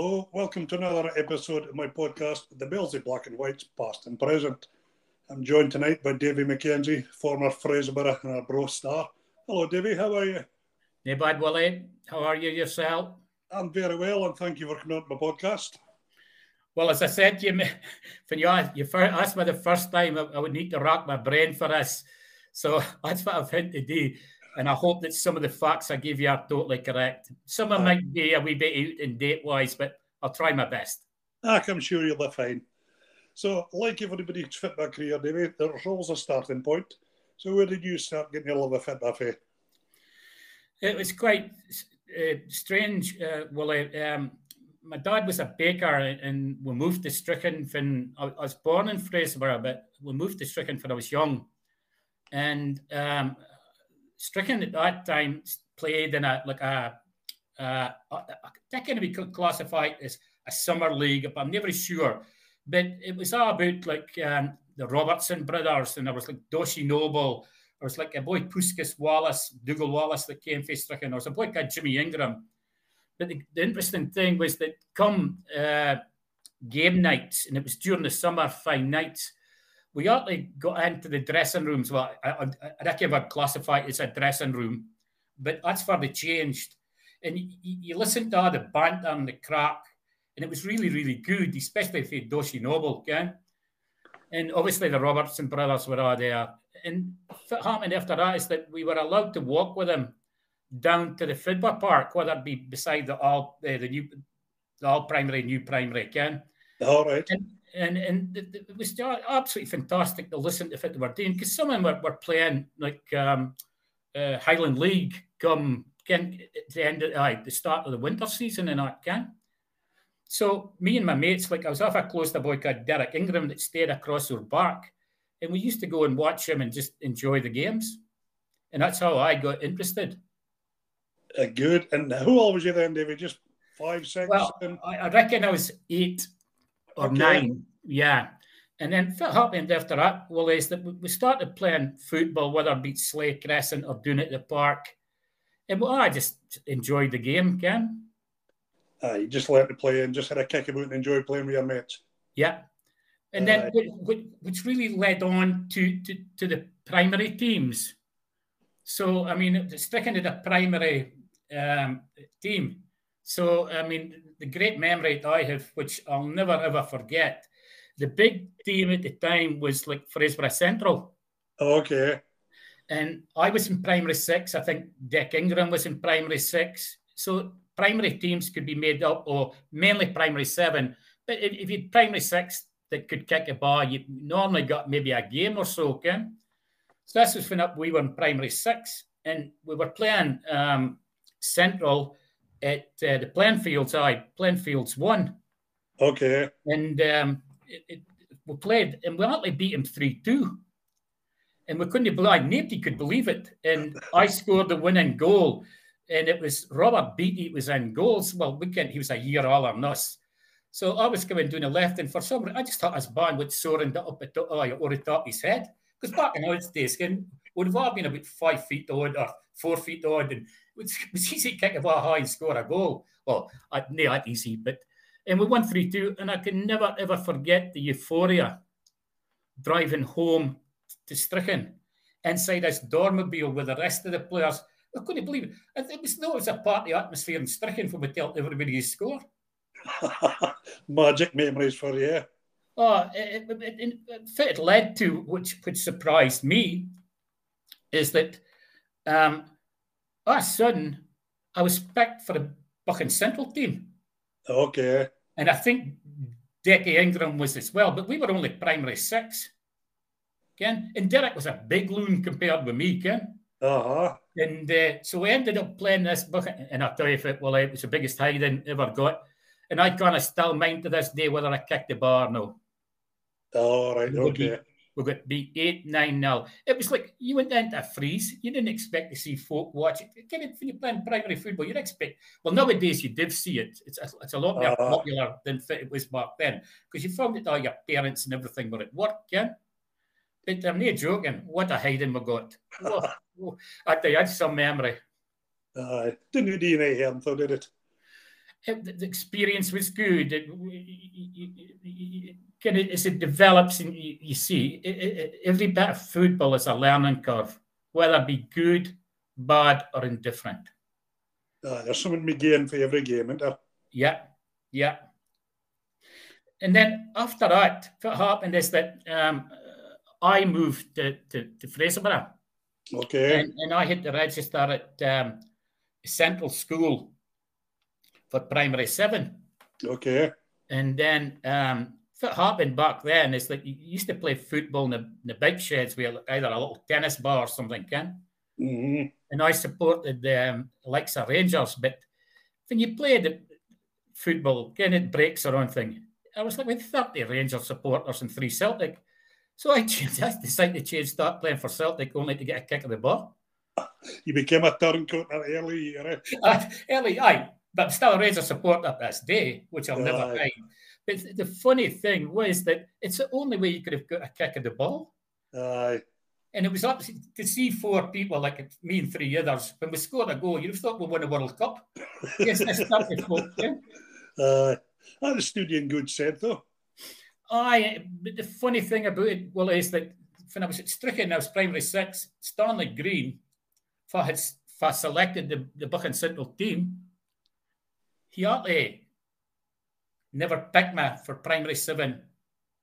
Hello, welcome to another episode of my podcast, The Belzy Black and Whites, Past and Present. I'm joined tonight by Davy McKenzie, former Fraserburgh and Arbroath star. Hello, Davy, how are you? Hey, bad Willie. How are you yourself? I'm very well, and thank you for coming on my podcast. Well, as I said to you, when you asked, you first asked me the first time, I, I would need to rack my brain for this. So that's what I've had to do. And I hope that some of the facts I give you are totally correct. Some of them might be a wee bit out in date wise, but I'll try my best. I'm sure you'll be fine. So, like everybody's football career, David, there's always a starting point. So, where did you start getting your love of football from? It was quite uh, strange. Uh, well, um, my dad was a baker, and we moved to Strichen. When I was born in Fraserburgh, but we moved to Strichen when I was young. And um, Strichen at that time played in a like a, that can be classified as a summer league, but I'm never sure. But it was all about like um, the Robertson brothers, and there was like Doshi Noble. There was like a boy Puskas Wallace, Dougal Wallace that came for Strichen, There was a boy called Jimmy Ingram. But the, the interesting thing was that come uh, game nights, and it was during the summer fine nights, we actually got into the dressing rooms. Well, I, I, I reckon I'd classify it as a dressing room, but that's where they changed. And you, you listen to all the banter and the crack, and it was really, really good, especially for Doshi Noble, okay? And obviously the Robertson brothers were all there. And what happened after that is that we were allowed to walk with them down to the football park, whether it be beside the all uh, the new the all primary, new primary, again. All right. And, and and it was absolutely fantastic to listen to what they were doing because some of them were, were playing like um, uh, Highland League come again at the end of the start of the winter season and that can. So me and my mates, like I was off a close to a boy called Derek Ingram that stayed across our back, and we used to go and watch him and just enjoy the games, and that's how I got interested. Uh, good. And who old was you then, David? Just five, six? Well, I, I reckon I was eight or okay. nine. Yeah. And then what happened after that, well, is that we started playing football, whether it be Slay Crescent or doing it at the park. And well, I just enjoyed the game, Ken. Uh, you just learned to play and just had a kick about and enjoy playing with your mates. Yeah. And then, uh, which, which really led on to, to, to the primary teams. So, I mean, sticking to the primary um, team. So, I mean, the great memory that I have, which I'll never ever forget, the big team at the time was like Fraserburgh Central. Okay. And I was in primary six. I think Dick Ingram was in primary six. So primary teams could be made up or mainly primary seven. But if, if you primary six that could kick a ball, you normally got maybe a game or so, okay? So this was when up we were in primary six. And we were playing um, Central at uh, the playing fields. I playing fields one. Okay. And um, it, it, we played, and we actually beat him three two. And we couldn't believe nobody could believe it. And I scored the winning goal, and it was Robert Beattie was in goals. Well, we can he was a year older than us. So I was going doing the left, and for some reason, I just thought his band would soaring up at the, oh, over the top of his head. Because back in those days, it would have all been about five feet odd or four feet odd, and it was easy to kick a ball high and score a goal. Well, I, no, not easy, but and we won 3 2. And I can never ever forget the euphoria driving home to Strichen inside this dormobile with the rest of the players. I couldn't believe it. It was no, it was a party atmosphere in Strichen when we tell everybody to score. Magic memories for you. Oh, it, it, it, it, led to which which surprised me is that um, all of a sudden I was picked for the Buchan Central team. Okay. And I think Decky Ingram was as well, but we were only primary six. Ken? And Derek was a big loon compared with me, Ken. Uh-huh. And uh, so we ended up playing this book, and I'll tell you if it, well, it was the biggest hiding ever got. And I kind of still mind to this day whether I kicked the bar or no. All right, okay we got beat 8 9 0. It was like you went into a freeze. You didn't expect to see folk watch it. When you're playing primary football, you'd expect, well, nowadays you did see it. It's a, it's a lot more uh, popular than it was back then because you found that all your parents and everything were at work, yeah? But I'm not joking. What a hiding we got. oh, oh, I tell you, I had some memory. Uh, didn't do DNA here, though, did it? The experience was good. It, kind of, as it develops, and you, you see, it, it, every bit of football is a learning curve, whether it be good, bad, or indifferent. Uh, there's something to gain for every game, isn't there? Yeah, yeah. And then after that, what happened is that um, I moved to, to, to Fraserburgh. Okay. And, and, I had to register at um, Central School for primary seven. Okay. And then um, what happened back then is that you used to play football in the, in the bike sheds where either a little tennis bar or something, Ken. Mm-hmm. And I supported the um, Alexa Rangers, but when you played football, getting it breaks or anything, I was like with 30 Rangers supporters and three Celtic. So I, changed, I decided to change, start playing for Celtic only to get a kick of the ball. You became a turncoat in early year? Uh, early, aye. But still a Rangers supporter this day, which I'll never find. But the funny thing was that it's the only way you could have got a kick of the ball. Aye. And it was up to see four people like me and three others. When we scored a goal, you'd have thought we won a World Cup. yes, this stuff is Uh, that was studying good said though. Aye, but the funny thing about it, well, is that when I was at Strichen, I was primary six, Stanley Green, if I had if I selected the, the Buchan Central team, he actually never picked me for primary seven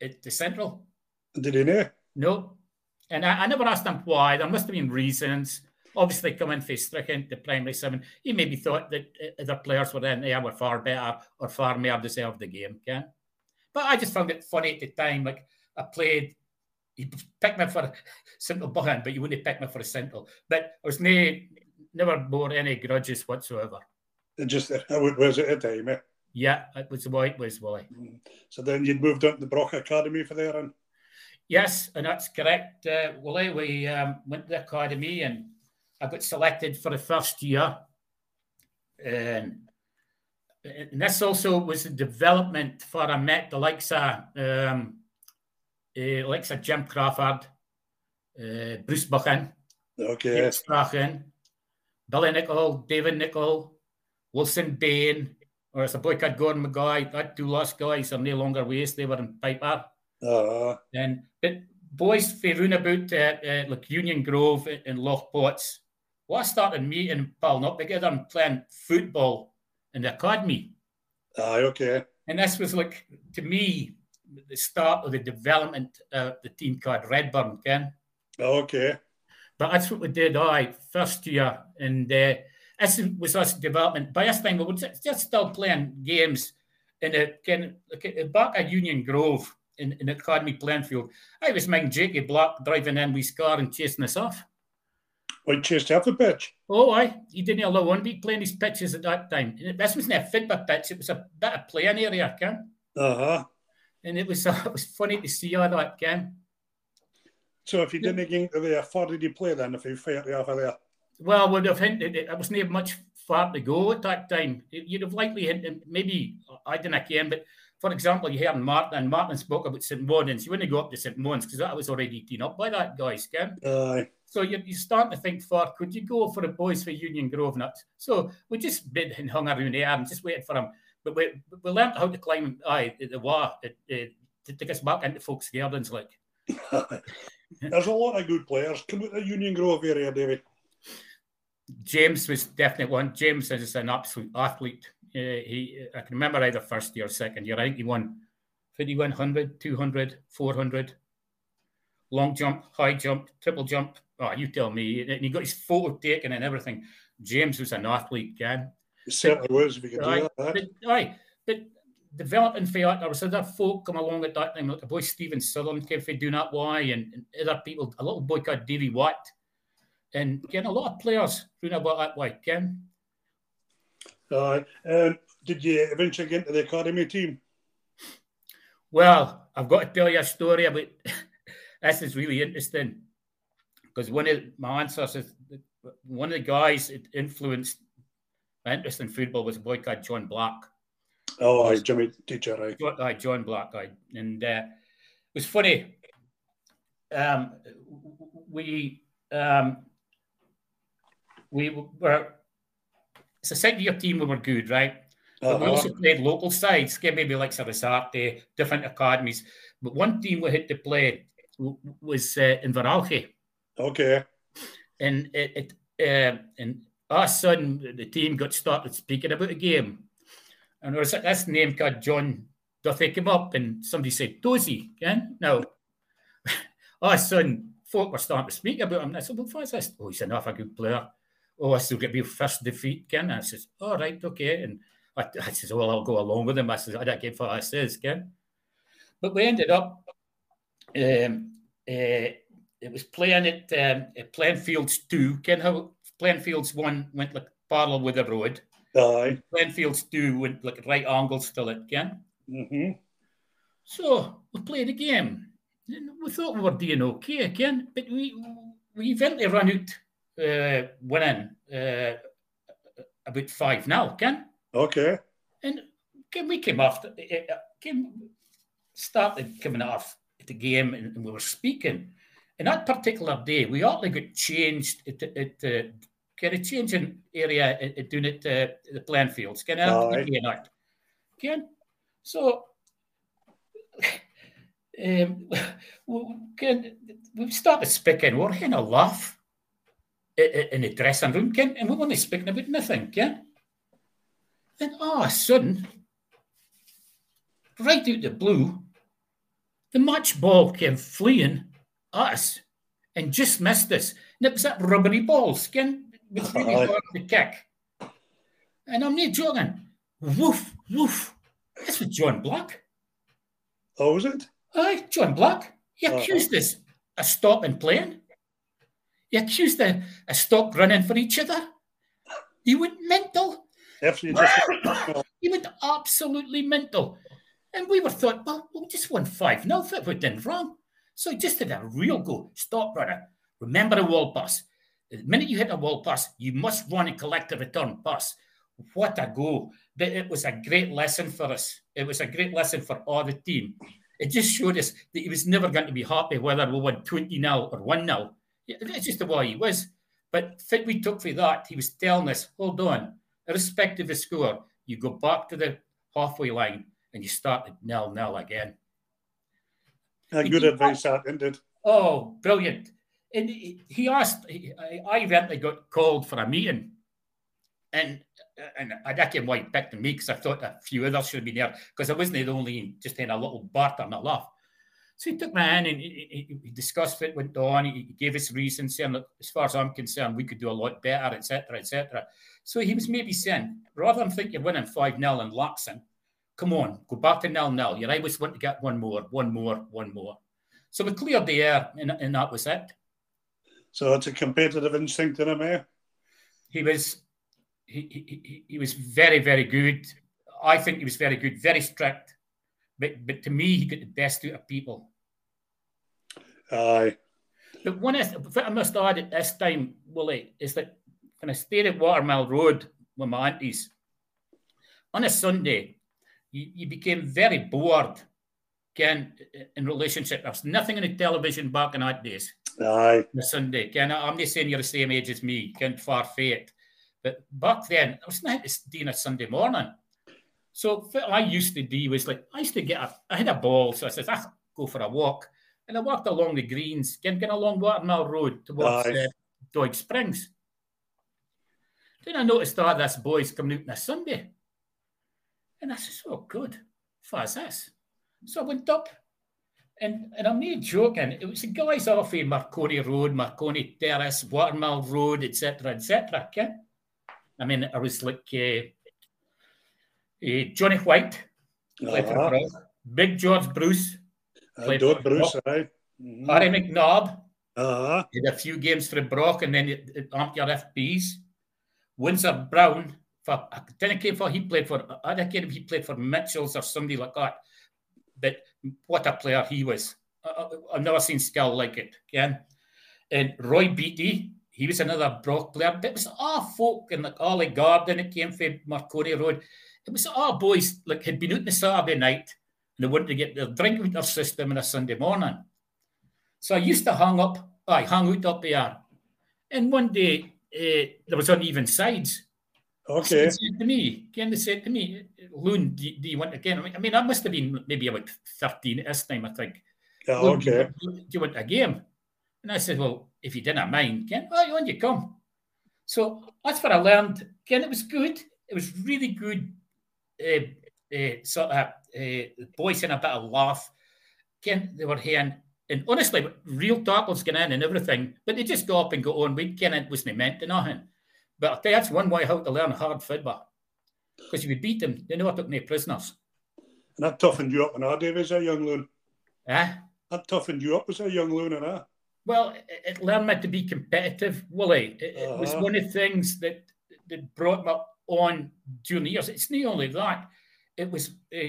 at the Central. Did he know? No. And I, I, never asked him why. There must have been reasons. Obviously, coming from Strichen the primary seven, he maybe thought that uh, other players were in there were far better or far more deserved the game, Ken. But I just found it funny at the time. Like I played, he picked me for Central Buchan, but you wouldn't pick me for a Central. But I was never bore any grudges whatsoever. Just how it was at the time, eh? Yeah, it was the it was, Willie. Mm. So then you'd moved on to the Broch Academy for there, and yes, and that's correct, uh, Willie. We um, went to the academy, and I got selected for the first year, and, and this also was a development for I met the likes of um, uh, likes of Jim Crawford, uh, Bruce Buchan, okay, Strachen, Billy Nicol, David Nicol, Wilson Bain, or it's a boy called Gordon McGuy. That two last guys are no longer with They were in Piper. Uh-huh. And but boys faring about uh, uh, like Union Grove and Lochpots. Well, I started meeting and palling up together and playing football in the academy. Aye, okay. And this was like, to me, the start of the development of the team called Redburn, Ken. Okay. But that's what we did, I first year. And uh, this was us development. By this time, we were just still playing games in of, back at Union Grove in, in the Academy playing field. I was making Jakey Black driving in with his car and chasing us off. Well, chased off the pitch. Oh, aye. He didn't allow one be playing his pitches at that time. This wasn't a football pitch, it was a bit of playing area, Ken. Uh huh. And it was uh, it was funny to see all that, Ken. So if you didn't get into there, how did you play then if you fired off of there? Well, would have hinted it was not much far to go at that time. You'd have likely hinted, maybe I didn't care, but for example, you heard Martin, and Martin spoke about St. Mons. You wouldn't go up to St. Mons because that was already teed up by that guy, Ken. Aye. So you're, you're starting to think for could you go for the boys for Union Grove nuts? So we just bid and hung around there and just waited for him. But we, we learned how to climb aye, the wall uh, uh, to take us back into folks' gardens. Like there's a lot of good players. Come out the Union Grove area, David. James was definitely one. James is an absolute athlete. Uh, he, I can remember either first year or second year. I think he won 51, 100, 200, 400, long jump, high jump, triple jump. Oh, you tell me. And he got his photo taken and everything. James was an athlete, Gan. He certainly was, if you could do that. But, aye, but developing for that, there was other folk come along at that time, like a boy Stephen Sutherland came from doing that why, and, and other people, a little boy called Davy Watt and getting a lot of players doing about that way, Ken. Uh, um, did you eventually get into the academy team? Well, I've got to tell you a story about this is really interesting because one of my answers is one of the guys that influenced my interest in football was a boy called John Black. Oh, aye, Jimmy teacher, right? John, aye, John Black, aye. And uh, it was funny. Um, we um, we were it's a second year team we were good, right? But we also played local sides, maybe like Sarasate, different academies. But one team we had to play was uh, Inverallochy. Okay. And it, it uh, and our son, the team got started speaking about the game. And there was this name called John Duthie came up and somebody said, Dozy, again. Now, our son, folk were starting to speak about him. And I said, well, what's this? Oh, he's enough a good player. Oh, I still get me first defeat, Ken. And I says, all right, okay. And I, I says, well, I'll go along with him. I says, I don't get what I says, Ken. But we ended up, um, uh, it was playing at, um, at Plainfields 2. Ken how Plainfields 1 went like parallel with the road. Aye. Plainfields 2 went like right angles to it, Ken. Mm-hmm. So we played a game. And we thought we were doing okay again, but we we eventually ran out uh, winning uh, about five now, Ken. Okay. And Ken, we came off, came, started coming off the game and, we were speaking. And that particular day, we actually got changed at, at uh, kind of changing area at, at doing it uh, the playing fields. Can I? Ken, so um, we, can, we started speaking, we're having a laugh in the dressing room, Ken, and we weren't speaking about nothing, Ken. Then all of a sudden, right out the blue, the match ball came fleeing at us and just missed us. And it was that rubbery ball, Ken, with really hard to kick. And I'm not joking. Woof, woof. That's with John Black. Oh, was it? Aye, John Black. He uh-huh. accused uh-huh. us of stopping playing. He accused us of stop running for each other. He went mental. he went absolutely mental. And we were thought, well, we just won 5 0 if we did wrong. So he just did a real go. Stop running. Remember the wall pass. The minute you hit a wall pass, you must run and collect a return pass. What a go. But it was a great lesson for us. It was a great lesson for all the team. It just showed us that he was never going to be happy whether we won 20 0 or 1 0. That's just the way he was. But fit we took for that, he was telling us, hold on, irrespective of the score, you go back to the halfway line and you start at nil nil again. A good he, advice that ended. Oh, brilliant. And he asked, I eventually got called for a meeting. And and I reckon why he picked me because I thought a few others should have been there because I wasn't the only just in a little barter and a laugh. So he took me in and he, he discussed it, went on, he, gave us reasons saying, look, as far as I'm concerned, we could do a lot better, etc., etc. So he was maybe saying, rather than think you're winning 5 0 and lapsing, come on, go back to nil nil. You're always want to get one more, one more, one more. So we cleared the air and, and that was it. So it's a competitive instinct in him, eh? He was he, he, he was very, very good. I think he was very good, very strict. But but to me, he got the best out of people. Aye. But one is, I must add at this time, Willie, is that when I stayed at Watermill Road with my aunties, on a Sunday, you, you became very bored again in relationship. There was nothing on the television back in that days. Aye. On a Sunday. Ken, I'm not saying you're the same age as me, Ken, far fate. But back then, it was not doing a Sunday morning. So what I used to do was like, I used to get a, I had a ball. So I said, I'll go for a walk. And I walked along the greens, getting, along Watermill Road towards uh, Doig Springs. Then I noticed that this boy's coming out on a Sunday. And I said, oh, good. What's this? So I went up and, and I'm not joking. It was the guys off in Marconi Road, Marconi Terrace, Watermill Road, etc., etc. Okay? I mean, I was like uh, uh, Johnny White, played uh-huh. Big George Bruce, uh, George Bruce, right? Mm-hmm. Harry McNabb, uh-huh. did a few games for Broch and then amped your FBs. Windsor Brown, for, I didn't care for he played for, I don't care if he played for Mitchells or somebody like that, but what a player he was. I, have never seen skill like it, Ken. And Roy Beatty, he was another Broch player. But it was all folk and like Ollie Garden, it came from Marconi Road. It was all boys like had been out on the Saturday night and they wanted to get their drink with their system on a Sunday morning. So I used to hang up, I hung out up there. And one day uh, there was uneven sides. Okay. They said to me, again, they said to me, Loon, do, do you want again? I mean, I must have been maybe about 13 at this time, I think. Yeah, "Loon, do you- okay. Do, you want a game? And I said, Well, if you didn't mind, Ken, oh, on you come. So that's what I learned. Ken, it was good. It was really good. Uh, uh, sort of uh, boys in a bit of laugh. Ken, they were hearing, and honestly, real tackles going in and everything, but they just go up and go on. We Ken, it wasn't meant to nothing. But I'll tell you, that's one way how to learn hard football. Because if you beat them, they never took any prisoners. And that toughened you up when I did as a young loon. Eh? That toughened you up as a young loon, and I. Well, it, it learned me to be competitive, Willie. It, it was Uh-huh. one of the things that that brought me on during the years. It's not only that; it was uh,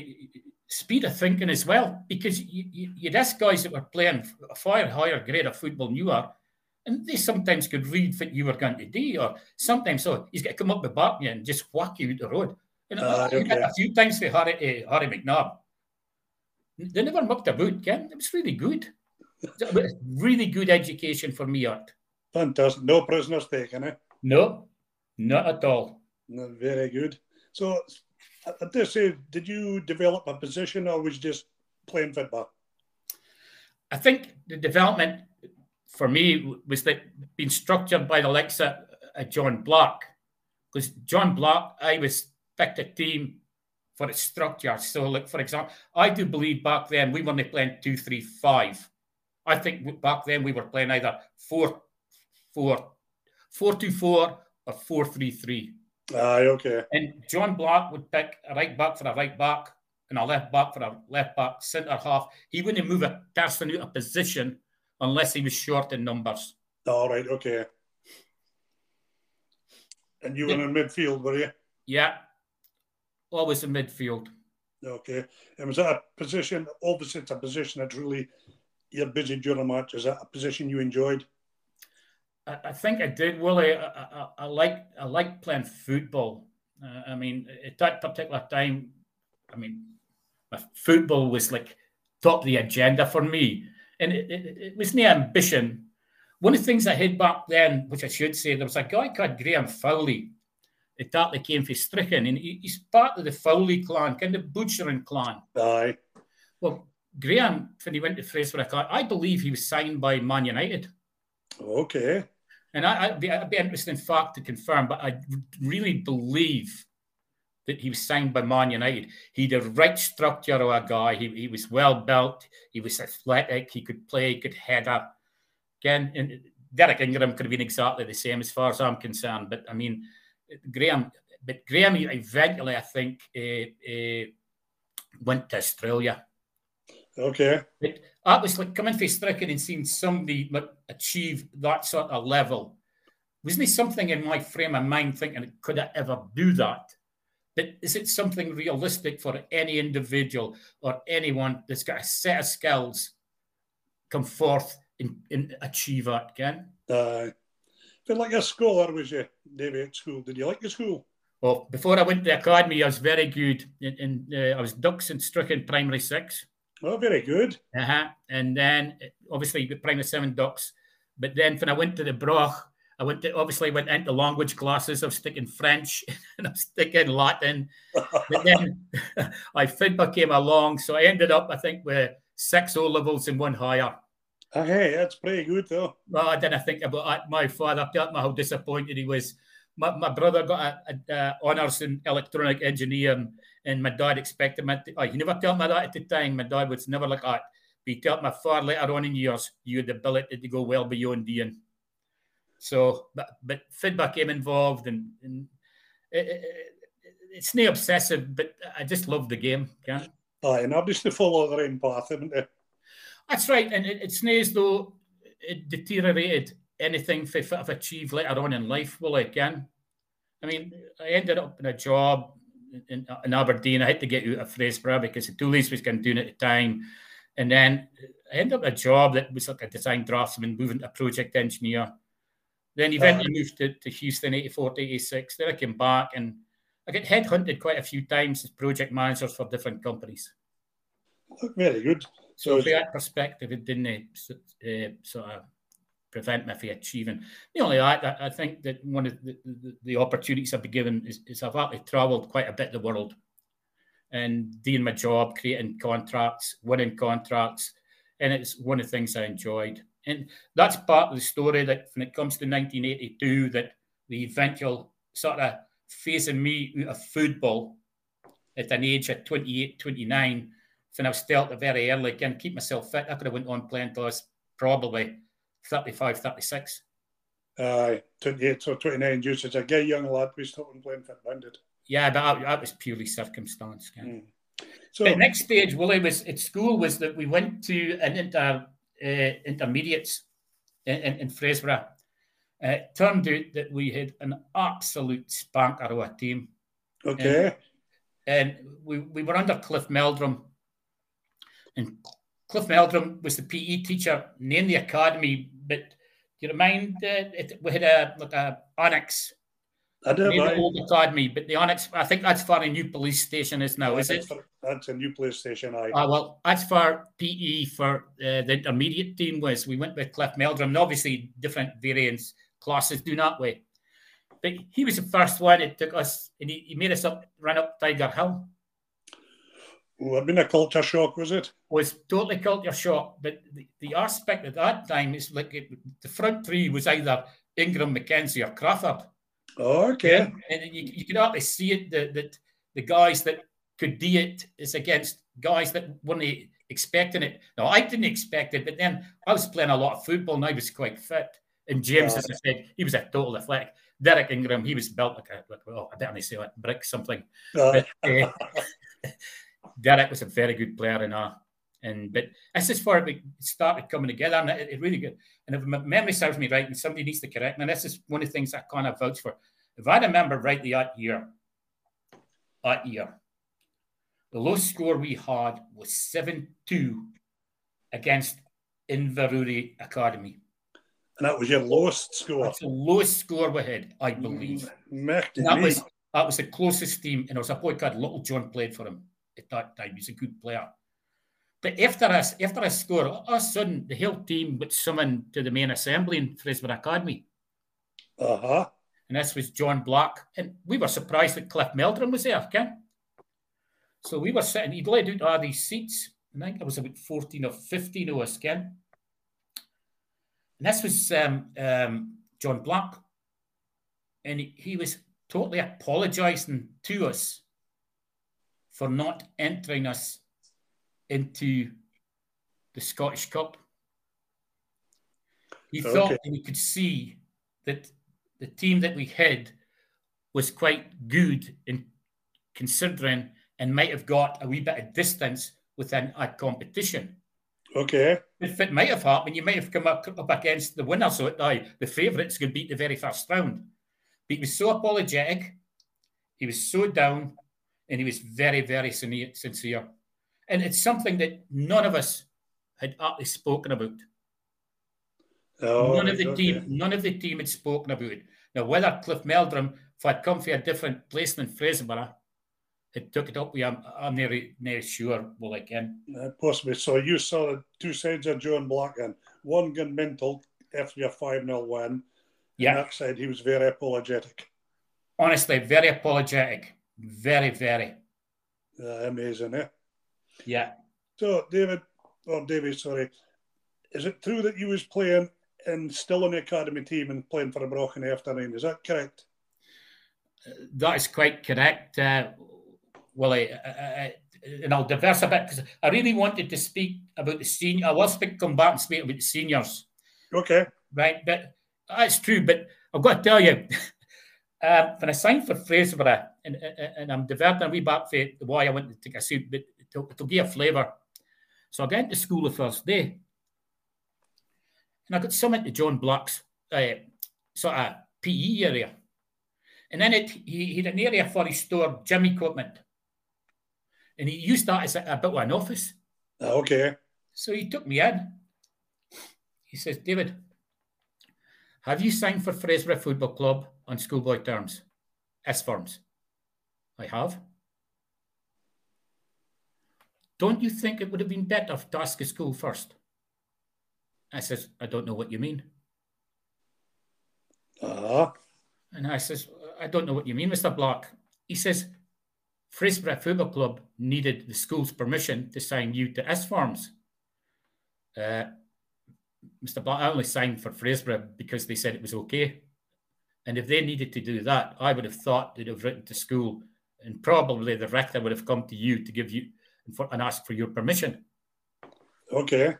speed of thinking as well. Because you, you, you'd ask guys that were playing a far higher grade of football than you are, and they sometimes could read what you were going to do, or sometimes so he's got to come up the back you and just whack you out the road. And Ah, I did okay. a few times for Harry, uh, Harry McNabb. They never mucked about, Ken. It was really good. Really good education for me, Art. Fantastic. No prisoners taken, eh? No, not at all. Very good. So, I I dare say, did you develop a position or was you just playing football? I think the development for me was that being structured by the likes of uh, John Black, because John Black, I was picked a team for its structure. So, like for example, I do believe back then we weren't playing two, three, five. I think back then we were playing either 4 4 4 or four, three, three. Aye, okay. And John Black would pick a right back for a right back and a left back for a left back, centre half. He wouldn't move a person out of position unless he was short in numbers. All right, okay. And you were in midfield, were you? Yeah, always in midfield. Okay. And was that a position? Obviously, it's a position that's really you're busy during a match. Is that a position you enjoyed? I, I think I did, Willie. I, I, I like I like playing football. Uh, I mean, at that particular time, I mean, my football was like top of the agenda for me, and it, it, it was no ambition. One of the things I had back then, which I should say, there was a guy called Graham Fowley. It actually came from Strichen, and he, he's part of the Fowley clan, kind of butchering clan. Aye. Well, Graham, when he went to Fraser, I believe he was signed by Man United. Okay. And I, I'd, be, I'd be interested in fact to confirm, but I really believe that he was signed by Man United. He had a right structure of a guy. He, he was well built. He was athletic. He could play. He could header. Again, and Derek Ingram could have been exactly the same as far as I'm concerned. But I mean, Graham. But Graham eventually, I think, uh, uh, went to Australia. Okay. But that was like coming from Strichen and seeing somebody like, achieve that sort of level. Wasn't it something in my frame of mind thinking, could I ever do that? But is it something realistic for any individual or anyone that's got a set of skills come forth and, and achieve that, Ken? Aye. Feel like your school, scholar, was you, Davey, at school? Did you like your school? Well, before I went to the academy, I was very good. And, and uh, I was Ducks and Strichen Primary 6. Oh, very good. Uh-huh. And then obviously the primary seven ducks. But then when I went to the Broch, I went to obviously went into language classes. I was sticking French and I was sticking Latin. But then I FIDBA came along. So I ended up, I think, with six O levels and one higher. Ah, hey, that's pretty good though. Well, I didn't think about my father. Me how disappointed he was. My, my brother got a, a, a honours in electronic engineering, and my dad expected me. To, oh, he never told me that at the time. My dad was never like that. But he told me far later on in years, you had the ability to go well beyond Ian. So, but but feedback came involved, and, and it, it, it's not obsessive, but I just love the game. Can Aye, and obviously follow the right path, haven't they? That's right, and it, it's not as though it deteriorated anything for I've achieved later on in life. Will it again? I mean, I ended up in a job in, in Aberdeen. I had to get out of Fraserburgh because the Doolies was going to do it at the time. And then I ended up a job that was like a design draftsman, moving to a project engineer. Then eventually uh, moved to, to Houston, 84 to 86. Then I came back and I got headhunted quite a few times as project managers for different companies. Very good. So, from that perspective, it didn't uh, sort of prevent me from achieving. Not only that, I think that one of the, the, the opportunities I've been given is, is I've actually travelled quite a bit the world and doing my job, creating contracts, winning contracts. And it's one of the things I enjoyed. And that's part of the story that when it comes to 1982, that the eventual sort of phasing me out of football at an age of 28, 29, when I was still very early, again, keep myself fit. I could have went on playing until I was probably 35, 36. Aye, 28 or 29 you said a gay young lad we stopped playing for bandit. Yeah, but that was purely circumstance. Yeah. Mm. So the next stage, Willie was at school was that we went to an inter uh, intermediates in, in, in Fraserburgh. Uh, it turned out that we had an absolute spanker of a team. Okay. And, and we, we were under Cliff Meldrum. And Cliff Meldrum was the PE teacher in the academy, but do you mind? Uh, it, we had a like a annex I do the old academy, but the Onyx, I think that's for a new police station is now, is it? that's a new police station, I. Uh, well, that's for PE for uh, the intermediate team was. We went with Cliff Meldrum, and obviously different variants classes do that way. But he was the first one that took us, and he, he made us up run up Tiger Hill. Well, it'd been a culture shock, was it? Was totally culture shock. But the, the aspect at that time is like it, the front three was either Ingram, McKenzie, or Crawford. Oh, okay. And you, you can actually see it that, that the guys that could do it is against guys that weren't expecting it. No, I didn't expect it, but then I was playing a lot of football and I was quite fit. And James, as I said, he was a total fleck. Derek Ingram, he was built like a, like, oh, I don't say like brick something. Uh. But, uh, Derek was a very good player in our and but this is where it started coming together, and it, it really good. And if my memory serves me right, and somebody needs to correct me, and this is one of the things I kind of vouch for. If I remember rightly, that year, that year, the lowest score we had was seven two against Inverurie Academy. And that was your lowest score. That's the lowest score we had, I believe. Mm, that was that was the closest team, and it was a boy called Little John played for him at that time. He's a good player. But after a, after a score, all of a sudden the whole team would summoned to the main assembly in Fraserburgh Academy. Uh huh. And this was John Black. And we were surprised that Cliff Meldrum was there, Ken. So we were sitting, he'd laid out all these seats. I think there was about 14 or 15 of us, Ken. And this was um, um, John Black. And he, he was totally apologising to us for not entering us into the Scottish Cup. He okay. thought he could see that the team that we had was quite good in considering and might have got a wee bit of distance within a competition. Okay. If it might have happened, you might have come up, up against the winner, so it, uh, the favourites could beat the very first round. But he was so apologetic, he was so down, and he was very, very sincere. And it's something that none of us had actually spoken about. Oh, none of the okay. team, none of the team had spoken about it. Now, whether Cliff Meldrum, if I'd come from a different place than Fraserburgh, had took it up with I'm, I'm nearly, nearly sure will again. Uh, possibly. So you saw two sides of John Black and one gun mental after your 5 0 win. Yeah. That side, he was very apologetic. Honestly, very apologetic. Very, very. Uh, amazing, eh? Yeah. So, David, or David, sorry, is it true that you was playing and still on the academy team and playing for a Brochen afternoon? Is that correct? That is quite correct. Uh, well, I, I, and I'll diverse a bit because I really wanted to speak about the senior. I will speak, come back and speak about the seniors. Okay. Right, but that's true. But I've got to tell you, um, when I signed for Fraserburgh, and, and, and I'm diverting a wee back for why I went to take a suit, but to, to give a flavour. So I got to school the first day, and I got some to John Black's uh, sort of PE area. And then it, he, he had an area for his store gym equipment. And he used that as a, a bit of an office. Okay. So he took me in. He says, David, have you signed for Fraserburgh Football Club on schoolboy terms? S forms? I have. Don't you think it would have been better to ask a school first? I says, I don't know what you mean. Uh-huh. And I says, I don't know what you mean, Mr. Black. He says, Fraserburgh Football Club needed the school's permission to sign you to S forms. Uh, Mr. Black, I only signed for Fraserburgh because they said it was okay. And if they needed to do that, I would have thought they'd have written to school and probably the rector would have come to you to give you and, for, and ask for your permission. Okay.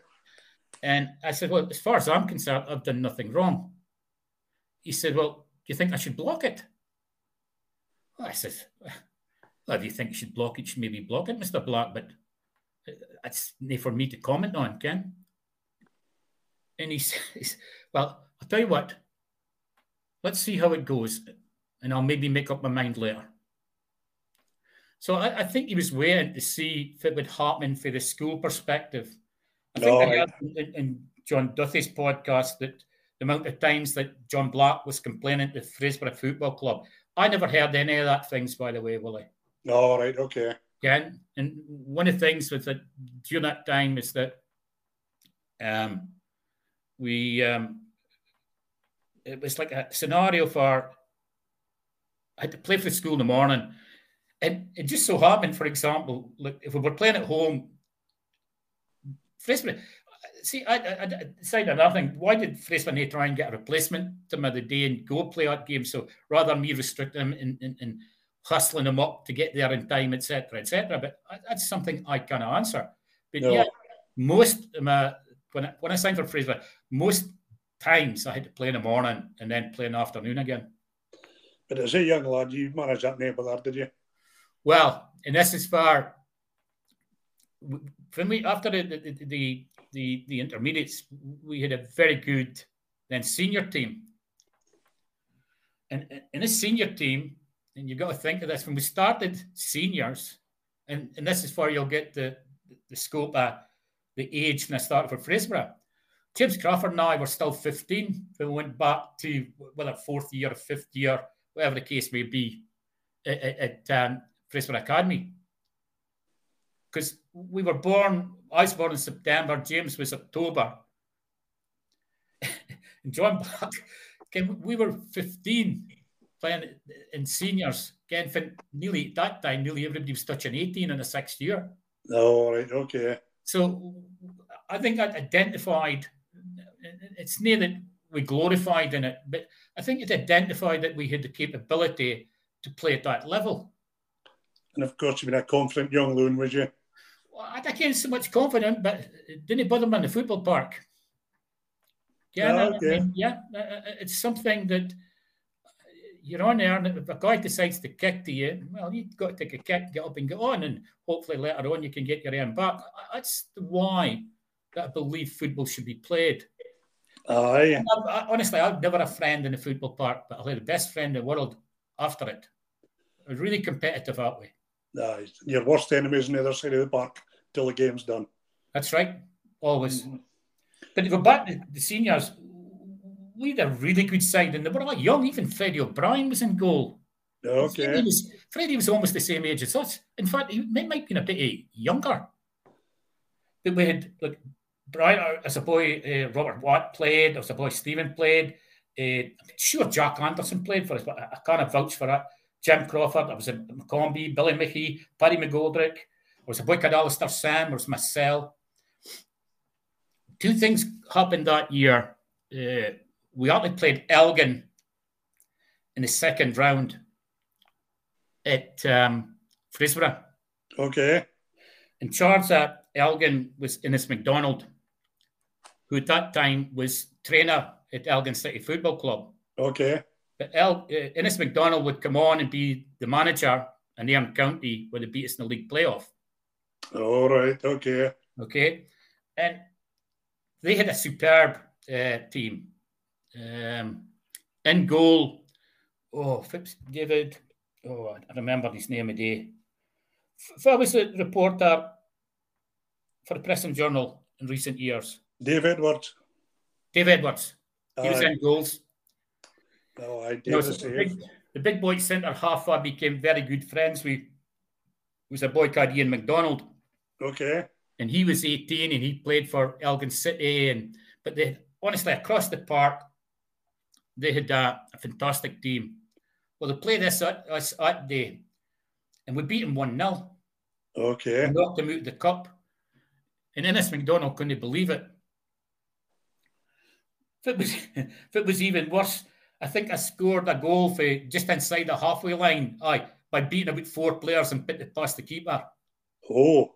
And I said, Well, as far as I'm concerned, I've done nothing wrong. He said, Well, do you think I should block it? Well, I said, Well, if you think you should block it, you should maybe block it, Mr. Black, but uh, that's not for me to comment on, Ken. And he says, Well, I'll tell you what, let's see how it goes, and I'll maybe make up my mind later. So I, I think he was waiting to see if it would happen for the school perspective. I think I heard in, in, John Duthie's podcast that the amount of times that John Black was complaining to Fraserburgh Football Club. I never heard any of that things, by the way, Willie. All right, okay. Yeah, and one of the things was that during that time is that um, we um, it was like a scenario for I had to play for the school in the morning, and it just so happened, for example, like if we were playing at home, Fraserburgh. See, I, I, I decided another thing. Why did Fraserburgh try and get a replacement to the day and go play that game? So rather than me restricting him and, and, and hustling him up to get there in time, etc., etc. But that's something I cannot answer. But no. yeah, most my, when I, when I signed for Fraser, most times I had to play in the morning and then play in the afternoon again. But as a young lad, you managed that neighbour did you? Well, and this is far. When we after the the, the the the intermediates, we had a very good then senior team. And in a senior team, and you've got to think of this when we started seniors, and, and this is where you'll get the, the scope of the age when I started for Fraserburgh. James Crawford and I were still 15 when we went back to whether fourth year fifth year, whatever the case may be, at, at um, Fraserburgh Academy. Because we were born, I was born in September, James was October. and John Black, we were 15 playing in seniors. Again, for nearly that time, nearly everybody was touching 18 in the sixth year. Oh, right, okay. So I think I identified, it's near that we glorified in it, but I think it identified that we had the capability to play at that level. And of course, you've been a confident young loon, was you? Well, I can't so much confident, but didn't it bother me in the football park. Yeah, oh, okay. I mean, yeah, uh, uh, it's something that you're on there, and if a guy decides to kick to you, well, you've got to take a kick, get up and get on, and hopefully later on you can get your end back. That's why that I believe football should be played. Aye. I, honestly, I've never a friend in the football park, but I had the best friend in the world after it. it was really competitive that way. Aye. Your worst enemies on the other side of the park till the game's done. That's right, always. Mm-hmm. But to go back to the seniors, we had a really good side, and they were like young. Even Freddie O'Brien was in goal. Okay. Freddie was, Freddie was almost the same age as us. In fact, he might, might be a bit younger. But we had like Brian, uh, as a boy, uh, Robert Watt played, as a boy, Stephen played. Uh, sure, Jack Anderson played for us, but I, I can't vouch for that. Jim Crawford, I was in McCombie, Billy Mickey, Paddy McGoldrick. I was a boy called Alistair Sam, there was myself. Two things happened that year. Uh, we only played Elgin in the second round at um, Fraserburgh. Okay. In charge of Elgin was Innes McDonald, who at that time was trainer at Elgin City Football Club. Okay. But El, uh, Innes McDonald would come on and be the manager, and Nairn County would have beat us in the league playoff. All right. Okay. Okay. And they had a superb uh, team. Um, in goal, oh, Phipps David, oh, I remember his name a day. If I was a reporter for the Press and Journal in recent years. Dave Edwards. Dave Edwards. He was in goals. Oh, I did. So the, big, the big boy centre half I became very good friends with was a boy called Ian McDonald. Okay. And he was 18 and he played for Elgin City and but they honestly across the park they had a, a fantastic team. Well, they played us at, us that day, and we beat them 1 0. Okay. Knocked them out of the cup. And Innes McDonald couldn't believe it. If it was, if it was even worse, I think I scored a goal for just inside the halfway line. Aye, by beating about four players and put it past the keeper. Oh,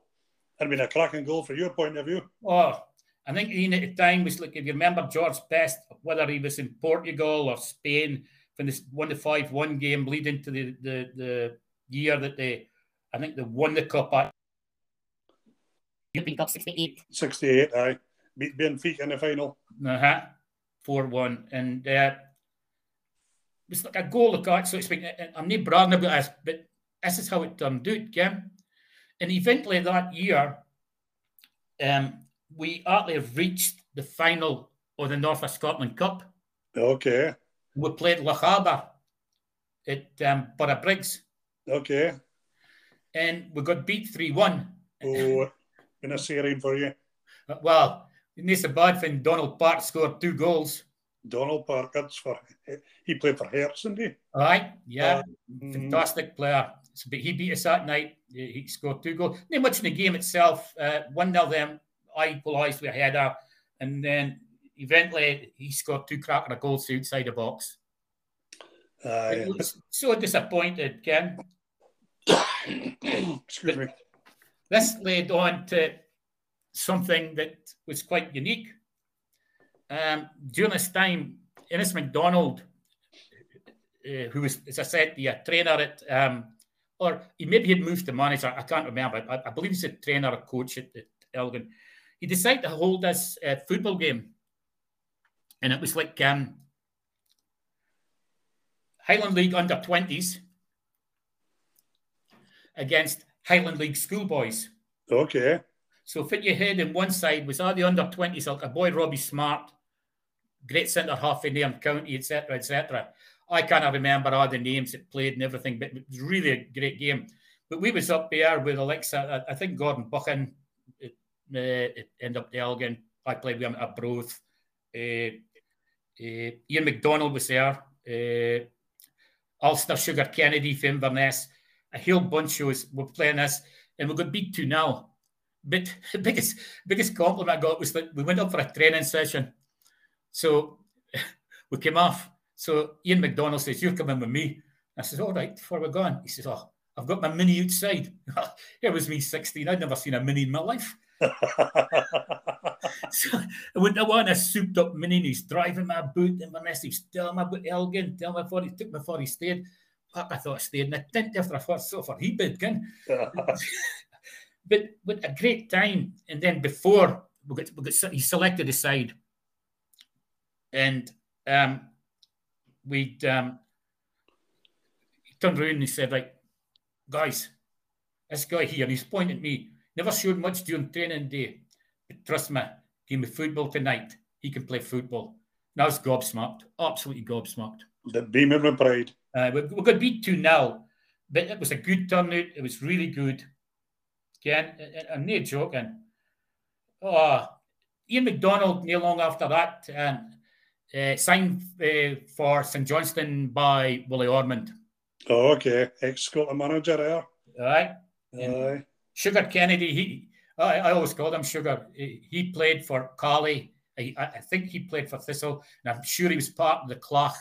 that'd been a cracking goal from your point of view. Oh, I think Ian at the time was like, if you remember George Best, whether he was in Portugal or Spain, when this won the 5 1 game leading to the, the, the year that they, I think they won the cup at European Cup 68. 68, aye. Beat Benfica in the final. uh-huh, 4 1. And uh, it's like a goal of God, so it's like, I'm not bragging about this, but this is how it turned out, Kim. And eventually that year, um, we actually reached the final of the North of Scotland Cup. Okay. We played Lochaber at um, Borough Briggs, Okay. and we got beat 3 1. Oh, been a series for you. Well, it's a bad thing. Donald Park scored two goals. Donald Park, that's for he played for Hearts, didn't he? Right, yeah, Uh, mm, fantastic player. So, but he beat us that night. He scored two goals. Not much in the game itself. Uh, one nil them. I equalised with a header, and then eventually he scored two cracker goals outside the box. Aye. It was so disappointed, Ken. Excuse me. This led on to something that was quite unique. Um, during this time, Innes McDonald, uh, who was, as I said, the uh, trainer at, um, or he maybe had moved to manager, I can't remember. I, I believe he's a trainer or coach at, at Elgin. He decided to hold this uh, football game. And it was like um, Highland League under 20s against Highland League schoolboys. Okay. So fit your head in one side was all the under 20s, like a boy Robbie Smart, great centre half in Nairn County, etc., etc. I can't remember all the names that played and everything, but it was really a great game. But we was up there with Alexa, I think Gordon Buchan, it, uh, up the Elgin. I played with him at Arbroath. Uh, uh, Ian McDonald was there. Uh, Alistair Sugar Kennedy from Inverness. A whole bunch of us were playing this, and we got beat 2 now. But the biggest, biggest compliment I got was that we went up for a training session. So we came off. So Ian McDonald says, You're coming with me. I said, All right, before we're gone. He says, Oh, I've got my mini outside. it was me 16. I'd never seen a mini in my life. so I went to one, a souped up mini, and he's driving my boot, and Vanessa, he's telling me about Elgin, telling me before he took me before he stayed. I thought I stayed in a tent after I first saw for he bid, can. But with a great time. And then before we got, we got he selected a side, and um, we'd um, he turned around and he said, "Like, guys, this guy here, and he's pointing at me. Never showed much during training day, but trust me, give me football tonight. He can play football." And I was gobsmacked, absolutely gobsmacked. The beam of pride. Uh, we, we got beat 2 0, but it was a good turnout. It was really good. Again, I'm not joking. Oh, Ian McDonald, not long after that, um, uh, signed uh, for St Johnstone by Willie Ormond. Oh, okay. Ex Scotland manager there. All right. Aye. Sugar Kennedy, he, I, I always called him Sugar. He, played for Caley. I, I, think he played for Thistle, and I'm sure he was part of the Clach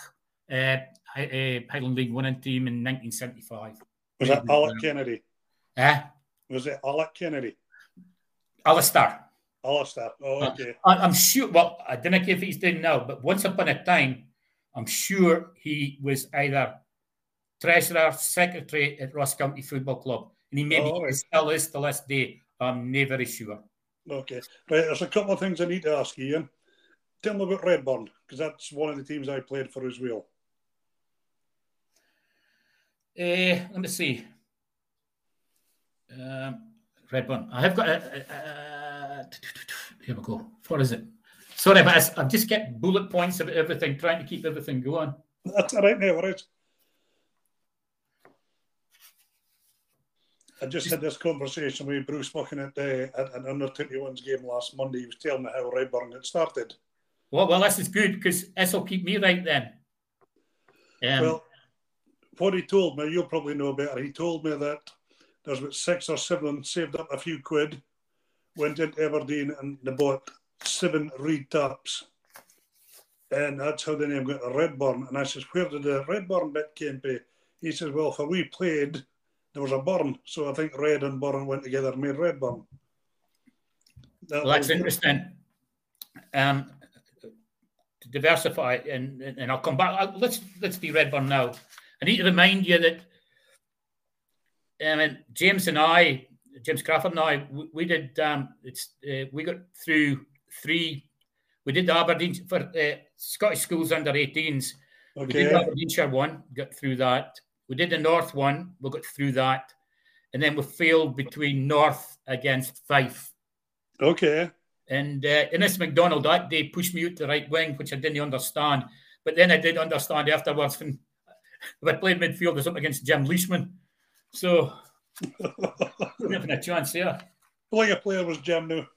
uh, Highland League winning team in 1975. Was that Alec Kennedy? Eh? Was it Alec Kennedy? Alistair. Alistair. Oh, okay. I, am sure. Well, I don't know if he's doing now, but once upon a time, I'm sure he was either treasurer, secretary at Ross County Football Club, and he maybe Oh, right. still is to this day. I'm never very sure. Okay. Right, there's a couple of things I need to ask you, Ian. Tell me about Redburn, because that's one of the teams I played for as well. Uh, let me see. Um, Redburn. I have got. Uh, here we go. What is it? Sorry, but I've just get bullet points of everything, trying to keep everything going. That's all right, no worries. I just had this conversation with Bruce Buchan at, uh, at an under 21s game last Monday. He was telling me how Redburn had started. Well, well, this is good because this will keep me right then. Um, well, what he told me, you'll probably know better. He told me that there's about six or seven saved up a few quid, went into Aberdeen and they bought seven reed taps. And that's how the name got Redburn. And I says, Where did the Redburn bit came from? He says, Well, for we played, there was a burn. So I think Red and Burn went together and made Redburn. That well, that's interesting. Um, to diversify, and, and I'll come back. Let's let's be Redburn now. I need to remind you that I mean, James and I, James Crawford and I, we, we did. Um, it's uh, we got through three. We did the Aberdeen for uh, Scottish schools under 18s. Okay. We did the Aberdeenshire one, got through that. We did the North one, we got through that, and then we failed between North against Fife. Okay. And uh, Innes McDonald that day pushed me out to the right wing, which I didn't understand. But then I did understand afterwards when I played midfield, was up against Jim Leishman. So, having a chance there. A player was Jim now.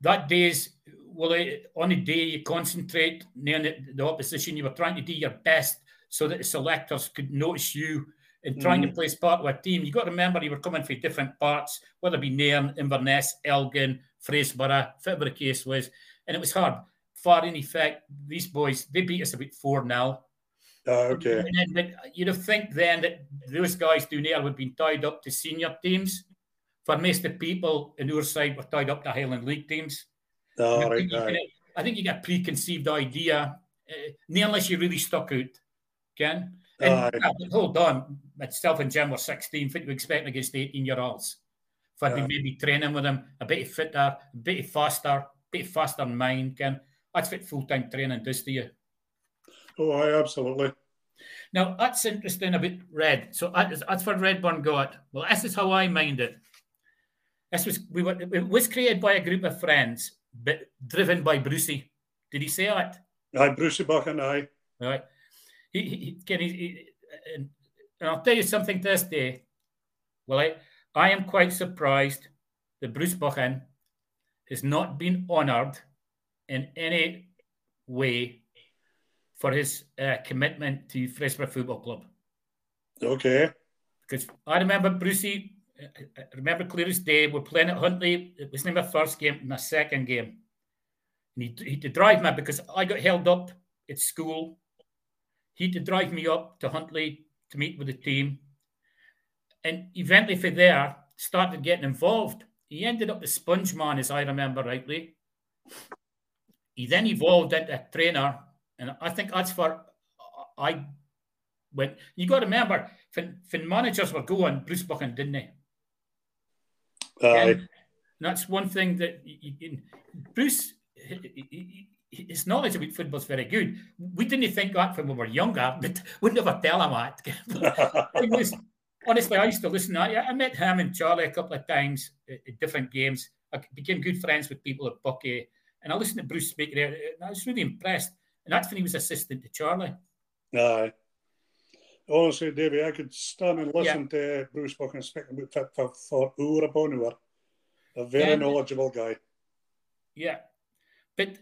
That day's well, on the day you concentrate near the, opposition, you were trying to do your best so that the selectors could notice you and trying mm. to place part of a team. You've got to remember you were coming from different parts, whether it be Nairn, Inverness, Elgin, Fraserburgh, whatever the case was, and it was hard. Far in effect, these boys they beat us about four now. Oh, okay. Then, you'd have think then that those guys down there would have been tied up to senior teams. For most of the people in our side were tied up to Highland League teams. Oh, I, right, think right. I think you get a preconceived idea, uh, unless you really stuck out. Ken? And uh, hold on, myself and Jim were 16, what you expect against 18 year olds. I'd yeah. maybe training with them, a bit fitter, a bit faster, a bit faster in mind, Ken. That's what full time training does to you. Oh, I absolutely. Now that's interesting about red. So that's for Redburn got. Well, this is how I mind it. This was we were it was created by a group of friends, but driven by Brucey. Did he say that? Aye, Brucey Buchan, aye. All right. He, he, he, he and I'll tell you something this day. Well, I, I am quite surprised that Bruce Buchan has not been honoured in any way for his uh, commitment to Fraserburgh Football Club. Okay. Because I remember Brucey, I remember clear as day, we're playing at Huntly. It was in my first game, my second game. And he, he to drive me because I got held up at school. He had to drive me up to Huntly to meet with the team. And eventually, for there, started getting involved. He ended up the sponge man, as I remember rightly. He then evolved into a trainer and I think that's for I went. You got to remember, when, when managers were going, Bruce Buchan didn't they? Uh, that's one thing that you, you, Bruce, he, his knowledge about football is very good. We didn't think that when we were younger, but we never tell him that. was, honestly, I used to listen. I, I met him and Charlie a couple of times at, different games. I became good friends with people at Buckie, and I listened to Bruce speak there, and I was really impressed. And that's when he was assistant to Charlie. Aye. Honestly, Davey, I could stand and listen yeah. to Bruce Buchan speaking about for, for, for hour upon hour. A very yeah. knowledgeable guy. Yeah. But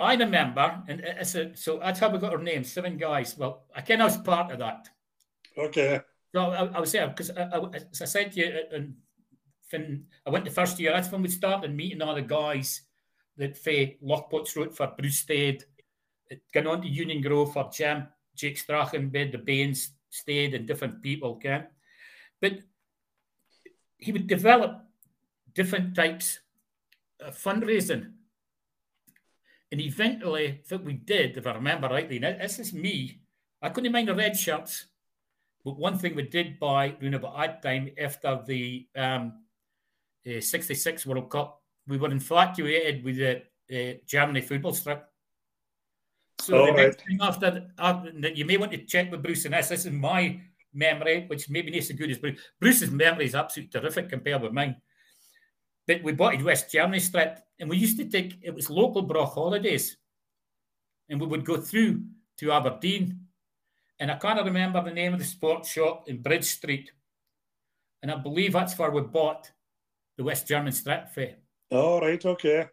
I remember, and it's a, so that's how we got our name, seven guys. Well, I kind of was part of that. Okay. So I, I was there because, I, I, as I said to you, uh, and when I went the first year, that's when we started meeting all the guys that Faye Lochpots wrote for Bruce Gone on to Union Grove for Jim, Jake Strachenbed, the Baines stayed, and different people, okay? But he would develop different types of fundraising. And eventually, what we did, if I remember rightly, now this is me, I couldn't mind the red shirts, but one thing we did buy around about that time after the um, uh, 66 World Cup, we were infatuated with the uh, Germany football strip. So the next thing after, uh, after you may want to check with Bruce and this. This is my memory, which maybe not so good as Bruce. Bruce's memory is absolutely terrific compared with mine. But we bought a West Germany strip, and we used to take it was local Broch holidays, and we would go through to Aberdeen, and I can't remember the name of the sports shop in Bridge Street, and I believe that's where we bought the West German strip for. All right, okay.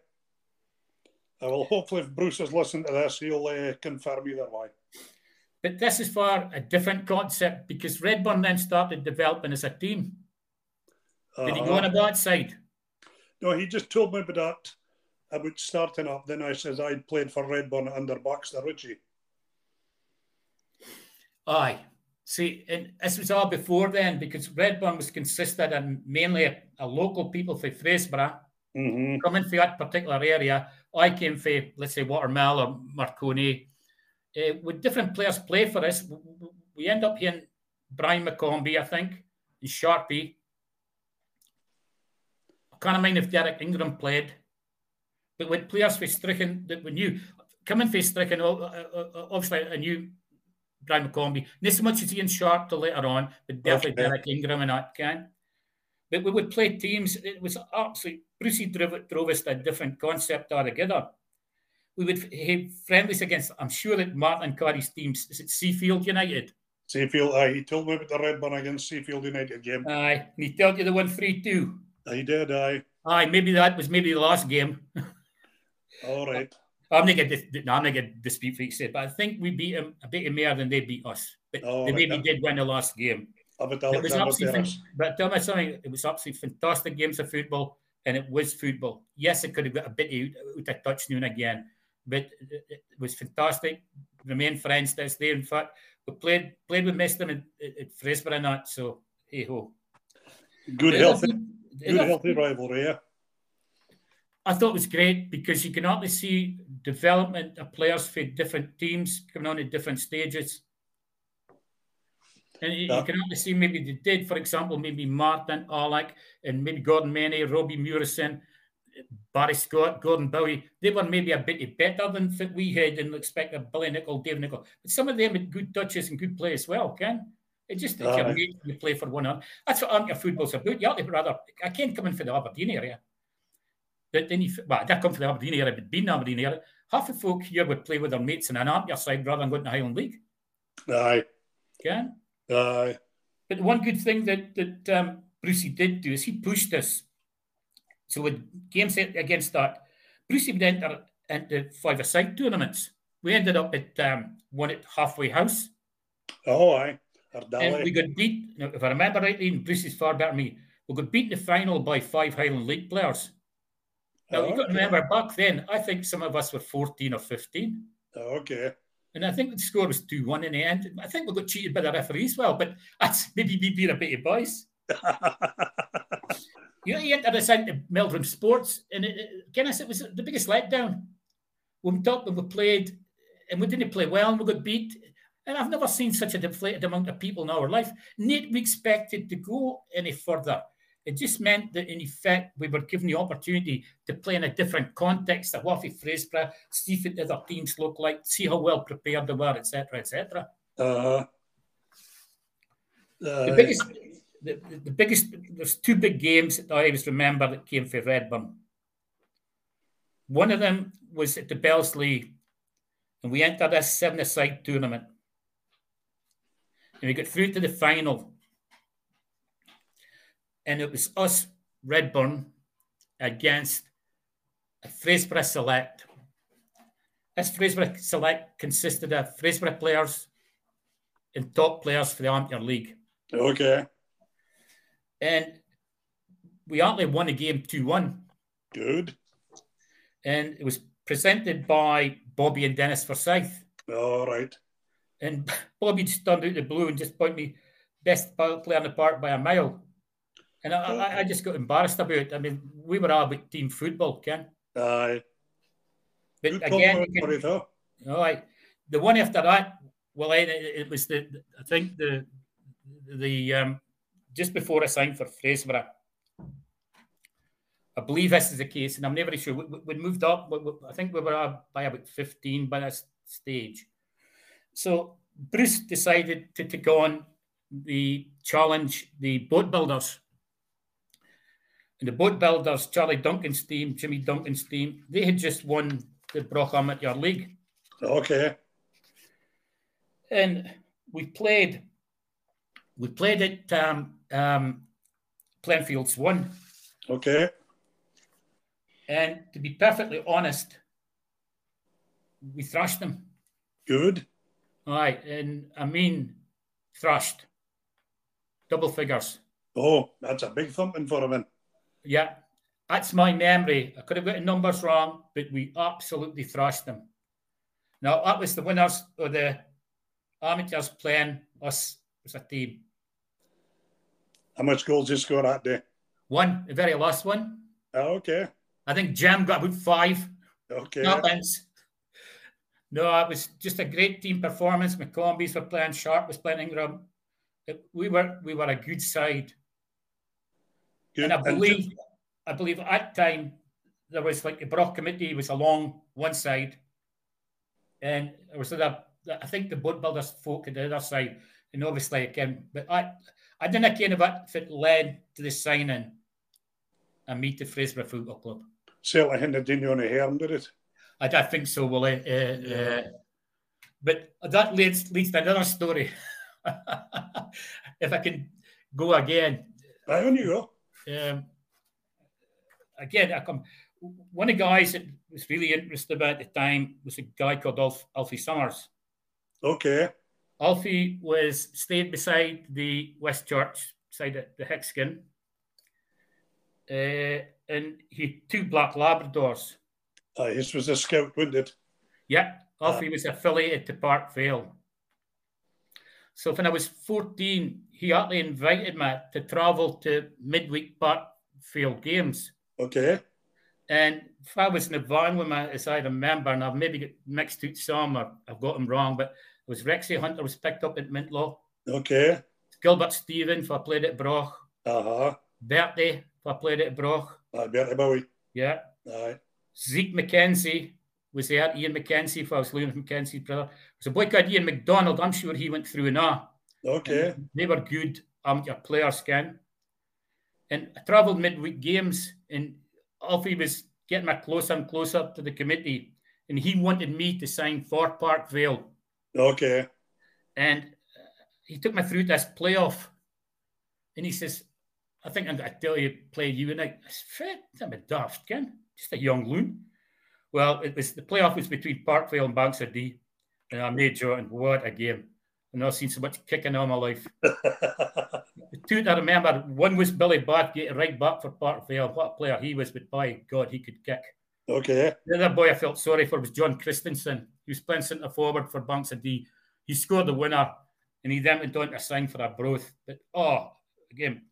Uh, well, hopefully, if Bruce has listened to this, he'll uh, confirm either way. But this is for a different concept because Redburn then started developing as a team. Did he go Uh-huh. on about side? No, he just told me about that, about starting up. Then I says I'd played for Redburn under Baxter Ritchie. Aye. See, and this was all before then because Redburn was consisted of mainly a, a local people from Fraserburgh Mm-hmm. coming from that particular area. I came from, let's say, Watermill or Marconi. Uh, with different players play for us, we end up hearing Brian McCombie, I think, and Sharpie. I can't mind if Derek Ingram played, but with players for Strichen that we knew, coming from Strichen, obviously I knew Brian McCombie, not so much as Ian Sharp till later on, but definitely Okay. Derek Ingram and that kind. But we would play teams. It was absolutely Brucey drove, drove us to a different concept altogether. We would have friendlies against. I'm sure that Martin Carey's teams is it Seafield United. Seafield, aye, he told me about the Redburn against Seafield United game. Aye, and he told you the one three two. he did, aye. Aye, maybe that was maybe the last game. All right. I'm not going to no, I'm not going to dispute what you said, but I think we beat them a bit more than they beat us. But Oh, they maybe did win the last game. About It was absolutely, Terrace. but tell me something. It was absolutely fantastic games of football, and it was football. Yes, it could have got a bit out, out of touch now and again, but it, was fantastic. Remain friends this day. In fact, we played played with Miston at, at, Fraserburgh and that. So hey ho. Good, healthy, good, healthy rivalry, yeah. I thought it was great because you can only see development of players for different teams coming on at different stages. And you, Yeah. you can only see maybe they did, for example, maybe Martin Alec and maybe Gordon Manny, Robbie Murison, Barry Scott, Gordon Bowie. They were maybe a bit better than that we had and expected Billy Nicol, Dave Nicol. But some of them had good touches and good play as well, Ken. It just it's your Aye. you play for one another. That's what amateur football's about. You to rather I can't come in for the Aberdeen area. But then you, well, I did come from the Aberdeen area, but being Aberdeen area, half the folk here would play with their mates in an amateur side rather than going to the Highland League. Aye, Okay? Aye. But one good thing that that um, Brucey did do is he pushed us. So with games against that, Brucey would enter into five-a-side tournaments. We ended up at um, one at Halfway House, Oh, aye. and we got beat. If I remember rightly, and Brucey's far better than me, we got beat in the final by five Highland League players. Now Oh, you got to okay. remember back then, I think some of us were 14 or 15. Okay. And I think the score was 2 1 in the end. I think we got cheated by the referee as well, but that's maybe me being a bit of boys. You know, you entered us into Meldrum Sports, and it, Guinness, it was the biggest letdown. We went up and we played, and we didn't play well, and we got beat. And I've never seen such a deflated amount of people in our life. Not we expected to go any further. It just meant that, in effect, we were given the opportunity to play in a different context what the Fraserburgh, see what the other teams look like, see how well prepared they were, etc., etc. Uh, The biggest, the, the, the biggest, there's two big games that I always remember that came for Redburn. One of them was at the Belsley, and we entered this seven-a-side tournament. And we got through to the final. And it was us, Redburn, against a Fraserburgh Select. This Fraserburgh Select consisted of Fraserburgh players and top players for the Amateur League. Okay. And we only won the game 2 1. Good. And it was presented by Bobby and Dennis Forsyth. All right. And Bobby just turned out the blue and just pointed me best player in the park by a mile. And I, I, just got embarrassed about it. I mean, we were all about team football, Ken. Aye. But Good again, compliment you for can-? All right. The one after that, well, it, it was the I think the the um, just before I signed for Fraserburgh. I believe this is the case, and I'm never sure. We, we- moved up, but we- I think we were by about 15 by that stage. So Bruce decided to take on the challenge, the boat builders. And the boat builders, Charlie Duncan's team, Jimmy Duncan's team, they had just won the Broch Amateur League. Okay. and we played we played at um, um, Plenfields one, Okay. and to be perfectly honest, we thrashed them. Good. All right, and I mean thrashed. Double figures. Oh, that's a big thumping for then. Yeah, that's my memory. I could have got the numbers wrong, but we absolutely thrashed them. Now, that was the winners of the amateurs playing us as a team. How much goals did you score that day? One, the very last one. Oh, okay. I think Jam got about five. Okay. No thanks. No, it was just a great team performance. McCombies were playing, Sharp was playing Ingram. It- we were we were a good side. Good. And I And believe I believe at time there was like the Broch committee was along one side, and there was a I think the boat builders folk at the other side, and obviously again, but I I didn't kind of if it led to the signing and meet the Fraserburgh Football Club. certainly hinted in on the hair, did it? I don't think so, Willie. Uh, uh, but that leads leads to another story. if I can go again, Right on you go. Um, again, I come. One of the guys that was really interested about at the time was a guy called Alf, Alfie Summers. Okay. Alfie was stayed beside the West Church, beside the, the Hickskin, uh, and he had two black Labradors. Uh, this was a scout, wasn't it? Yeah, Alfie was affiliated to Park Vale. So when I was 14, he actually invited me to travel to midweek Park Vale games. Okay. And if I was in the van with me, as I remember, and I've maybe got mixed out some, or I've got them wrong, but it was Rexy Hunter was picked up at Mintlaw. Okay. Gilbert Stephen, if I played at Broch. Uh huh. Bertie, if I played at Broch. Uh, Bertie Bowie. Yeah. Aye. Zeke McKenzie was there. Ian McKenzie, was Liam McKenzie's brother. There's a boy called Ian McDonald. I'm sure he went through and now. Okay. And They were good amateur players, Ken. And I travelled midweek games, and Alfie was getting me closer and closer to the committee. And he wanted me to sign for Park Vale. Okay. And uh, he took me through this playoff. And he says, I think I'm going to tell you, play you. And I said, I'm a daft, Ken. Just a young loon. Well, it was the playoff was between Park Vale and Banks o' Dee. And I made and what a game. I've not seen so much kicking all my life. The two that I remember, one was Billy Bath, getting right back for Park Vale. What a player he was, but by God, he could kick. okay. The other boy I felt sorry for was John Christensen. He was playing centre forward for Banks o' Dee. He scored the winner and he then went on to sign for Arbroath. But oh, again.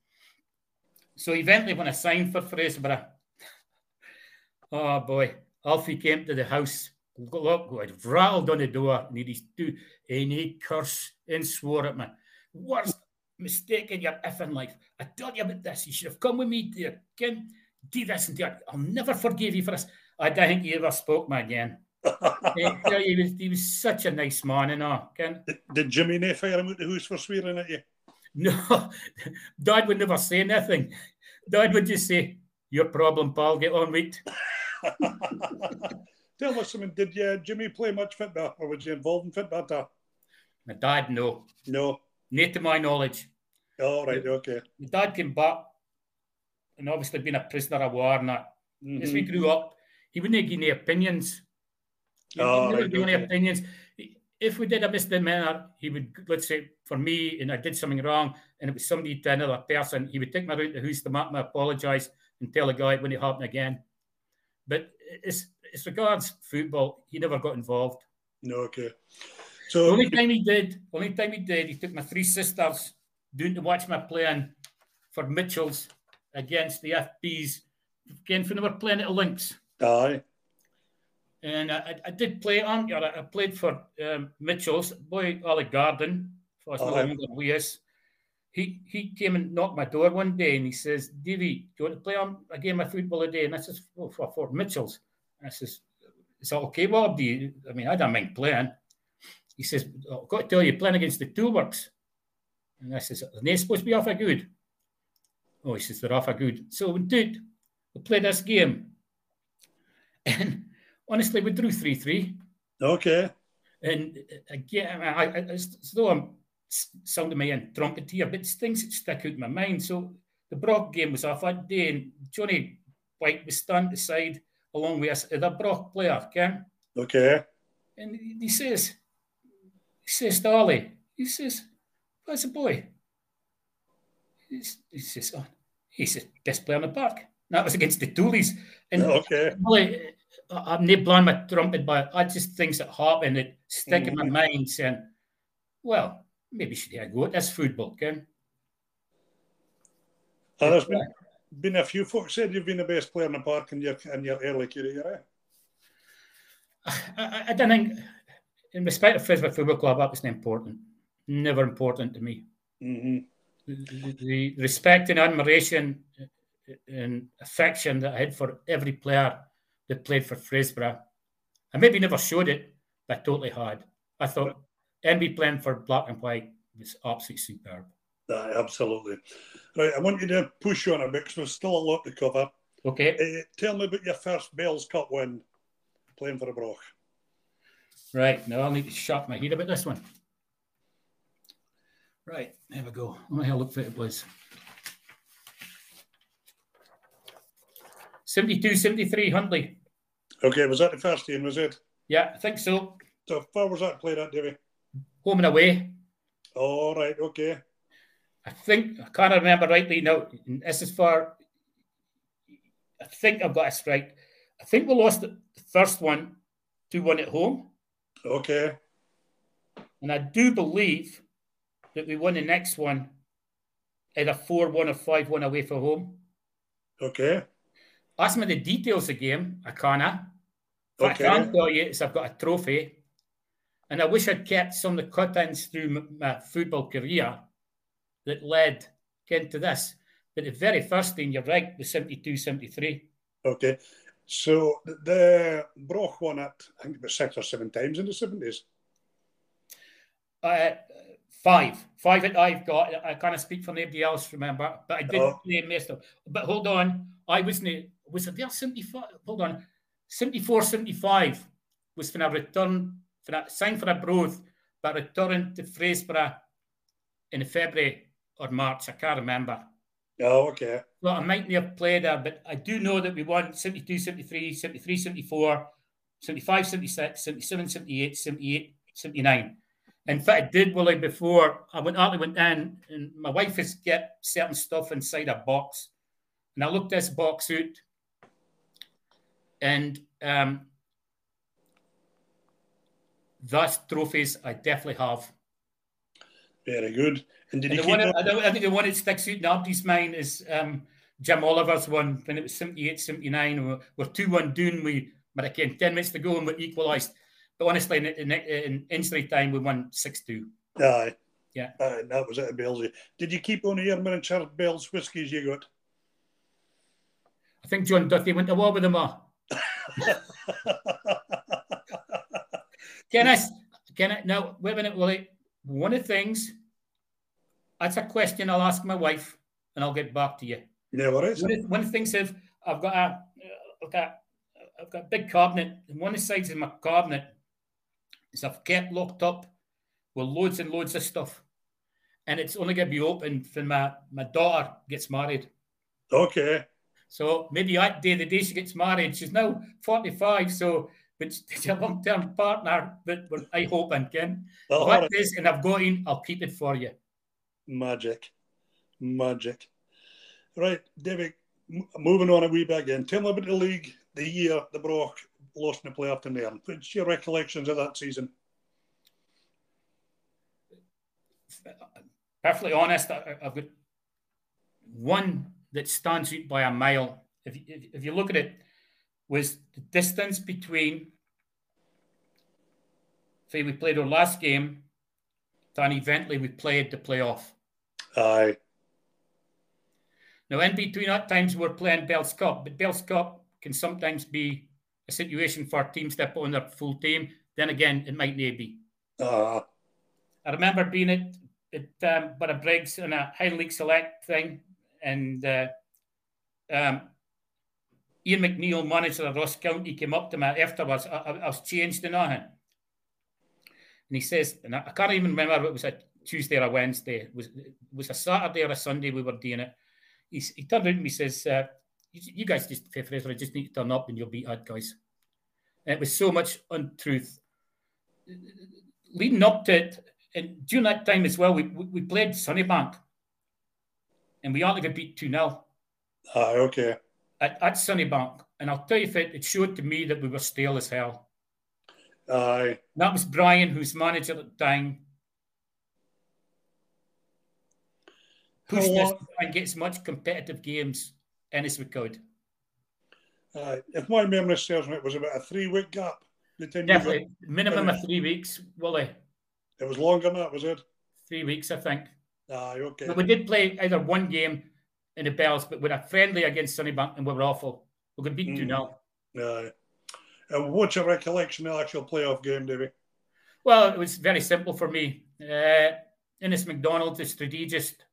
So eventually, when I signed for Fraserburgh, oh boy, Alfie came to the house. Look, I'd rattled on the door and he'd do and he cursed and swore at me. Worst mistake in your effing life. I told you about this. You should have come with me dear. again, do this and do that. I'll never forgive you for this. I don't think he ever spoke to me again. He was, he was such a nice man, you know. Ken? Did Jimmy Nay fire him out the house for swearing at you? No, Dad would never say nothing. Dad would just say, Your problem, pal, get on with it. Tell us something. Did uh, Jimmy play much football or was he involved in football? My dad, no. No. Not to my knowledge. All right. Okay. My dad came back and obviously being a prisoner of war and that. As we grew up, he wouldn't give any opinions. He Oh, right, give any opinions. If we did a misdemeanor, he would, let's say, for me, and I did something wrong, and it was somebody to another person, he would take me around the house to make me apologise and tell the guy when it wouldn't happen again. But as, as regards football, he never got involved. No. Okay. The So only time he did, only time he did, he took my three sisters doing to watch my playing for Mitchell's against the FBs. Again, when they were playing at the links. aye. And I, I- did play on, I I played for um, Mitchell's, boy Ollie Garden, for no yeah. longer with us. He, he came and knocked my door one day and he says, Davy, do you want to play on a game of football today? And I says, oh, for, for Mitchell's. And I says, is that okay, Bob? Do you, I mean, I don't mind playing. He says, "Oh, I've got to tell you, you're playing against the Toolworks. And I says, are they supposed to be off a good? Oh, he says, they're off a good. So we did. We played this game. And honestly, we drew 3 3. Okay. And uh, again, I, I, as though I'm s- sounding my own trumpet here, but it's things that stick out in my mind. So the Broch game was off that day, and Johnny White was standing aside along with us, uh, the Broch player, Ken. Okay. And he says, he says to Ollie, he says, Where's the boy? He says, oh, he's the best player in the park. That was against the Toolies. And Okay. Ollie, I'm not blowing my trumpet, but I just things that happen that stick in my mm-hmm. mind saying, well, maybe should I go at this football game? And there's been, been a few folks said you've been the best player in the park in your in your early career. Eh? I, I, I don't think, in respect of Fraserburgh Football Club, that was important. Never important to me. hmm The, the respect and admiration and affection that I had for every player that played for Fraserburgh, I maybe never showed it, but I totally had. I thought NB playing for Black and White was absolutely superb. Aye, absolutely. Right, I want you to push on a bit because there's still a lot to cover. Okay, Uh, tell me about your first Bells Cup win playing for the Broch. right. Now I'll need to shut my head about this one. Right, there we go. Let me have a look for it was. 72 73 Huntly. Okay, was that the first game, was it? Yeah, I think so. So where was that played at, Davy? Home and away. All right, okay. I think I can't remember rightly now. This is for. I think I've got this right. I think we lost the first one, two one at home, Okay. and I do believe that we won the next one, either four one or five one away from home. Okay. Ask me the details of the game. I can't. Okay. I can tell you is I've got a trophy, and I wish I'd kept some of the cut-ins through my football career that led into this. But the very first thing, you're right, was 72 73. Okay. So the- the Broch won it, I think about six or seven times in the 70s. Uh, five. Five that I've got. I can't speak for anybody else, remember, but I did Oh. play most of But hold on, I wasn't, was it there 75? Hold on, 74 75 was when I returned, for I signed for Arbroath, but returned to Fraserburgh in February or March, I can't remember. Oh, okay. Well, I might not have played there, but I do know that we won 72, 73, 73, 74, 75, 76, 77, 78, 78, 79. In fact, I did Willie before I went out, I went in, and my wife has get certain stuff inside a box. And I looked this box out, and um, those trophies I definitely have. Very good. And did And you the keep one? I, I think the one that sticks out in Abdi's mind is um, Jim Oliver's one when it was 78 79. We're, we're 2 1 down. We, but again, 10 minutes to go and we equalised. But honestly, in, in, in injury time, we won 6 2. Aye. Yeah. Aye, that was it at Bells. Did you keep on your miniature Bells whiskies you got? I think John Duthie went to war with them all. Can I, can I, now, wait a minute, Willie. One of the things, that's a question I'll ask my wife and I'll get back to you. no worries. One of, one of the things is I've got a I've got I've got a big cabinet, and one of the sides of my cabinet is I've kept locked up with loads and loads of stuff, and it's only going to be open when my my daughter gets married. Okay. So maybe that day, the day she gets married, she's now forty five. So but is a long term partner that I hope and can. Oh, All What right. it is, and I've got in, I'll keep it for you. Magic. Magic. Right, David, moving on a wee bit again. Tell me about the league, the year the Broch lost in the playoff to Nairn. What's your recollections of that season? Uh, perfectly honest, I've got one that stands out by a mile. If if, if you look at it, was the distance between say we played our last game and eventually we played the playoff. Aye. Now, in between that times we're playing Bell's Cup, but Bell's Cup can sometimes be a situation for teams that put on their full team. Then again, it might not be. Ah, I remember being at, at um, Briggs in a High League Select thing, and uh, um, Ian McNeil, manager of Ross County, came up to me afterwards. I, I, I was changed in nothing. And he says, and I, I can't even remember it was a Tuesday or a Wednesday. It was, it was a Saturday or a Sunday we were doing it. He's, he turned around and says, uh, you, you guys just, Fraser, I just need to turn up and you'll beat that, guys. And it was so much untruth. Leading up to it, and during that time as well, we we played Sunnybank, and we only got beat two 0 Ah, okay. At, at Sunnybank, and I'll tell you, if it, showed to me that we were stale as hell. Aye. That was Brian, who's manager at the time. Pushing us to try and get as much competitive games in as we could. Uh, if my memory serves me, it was about a three week gap. Definitely, minimum of three weeks, Willie. It was longer than that, was it? Three weeks, I think. Aye, okay. But we did play either one game in the Bells, but with a friendly against Sunnybank, and we were awful. We got beaten 2 0. Aye. And what's your recollection of the actual playoff game, Davy? Well, it was very simple for me. Uh, Innes McDonald, the strategist,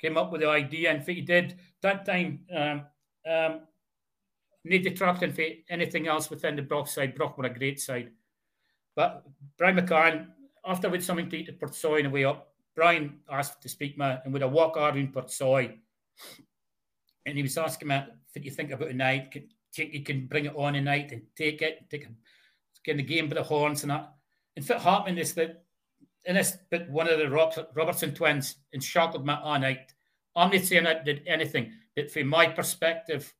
came up with the idea, and he did that time. Um, um, need detracting for anything else within the Broch side. Broch were a great side. But Brian McCann, after with something to eat at Portsoy on the way up, Brian asked to speak me and with a walk out in Portsoy. And he was asking me, you think about a night? Can, you can bring it on a night and take it, take it, the game by the horns and that. And what happened is that in this but one of the Robertson twins shackled me all night. I'm not saying I did anything, but from my perspective,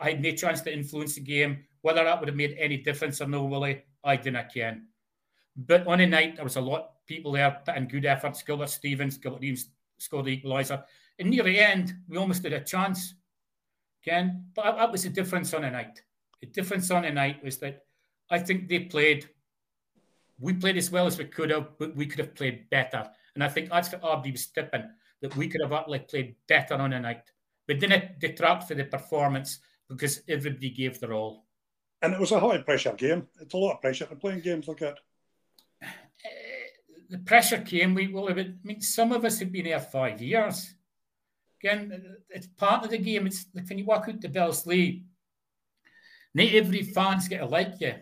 I had no chance to influence the game. Whether that would have made any difference or no, Willie, I didn't can. But on a night, there was a lot of people there putting good efforts. Gilbert Stevens, Gilbert Reeves scored the equaliser. And near the end, we almost had a chance, Ken. But that was the difference on a night. The difference on a night was that I think they played, we played as well as we could have, but we could have played better. And I think that's what Abdi was tipping, that we could have actually played better on a night. But didn't detract for the performance because everybody gave their all. And it was a high pressure game. It's a lot of pressure to playing games like that. Uh, the pressure came. We well, I mean, some of us have been here five years. Again, it's part of the game. It's like when you walk out the Bells League, not every fan's get to like you.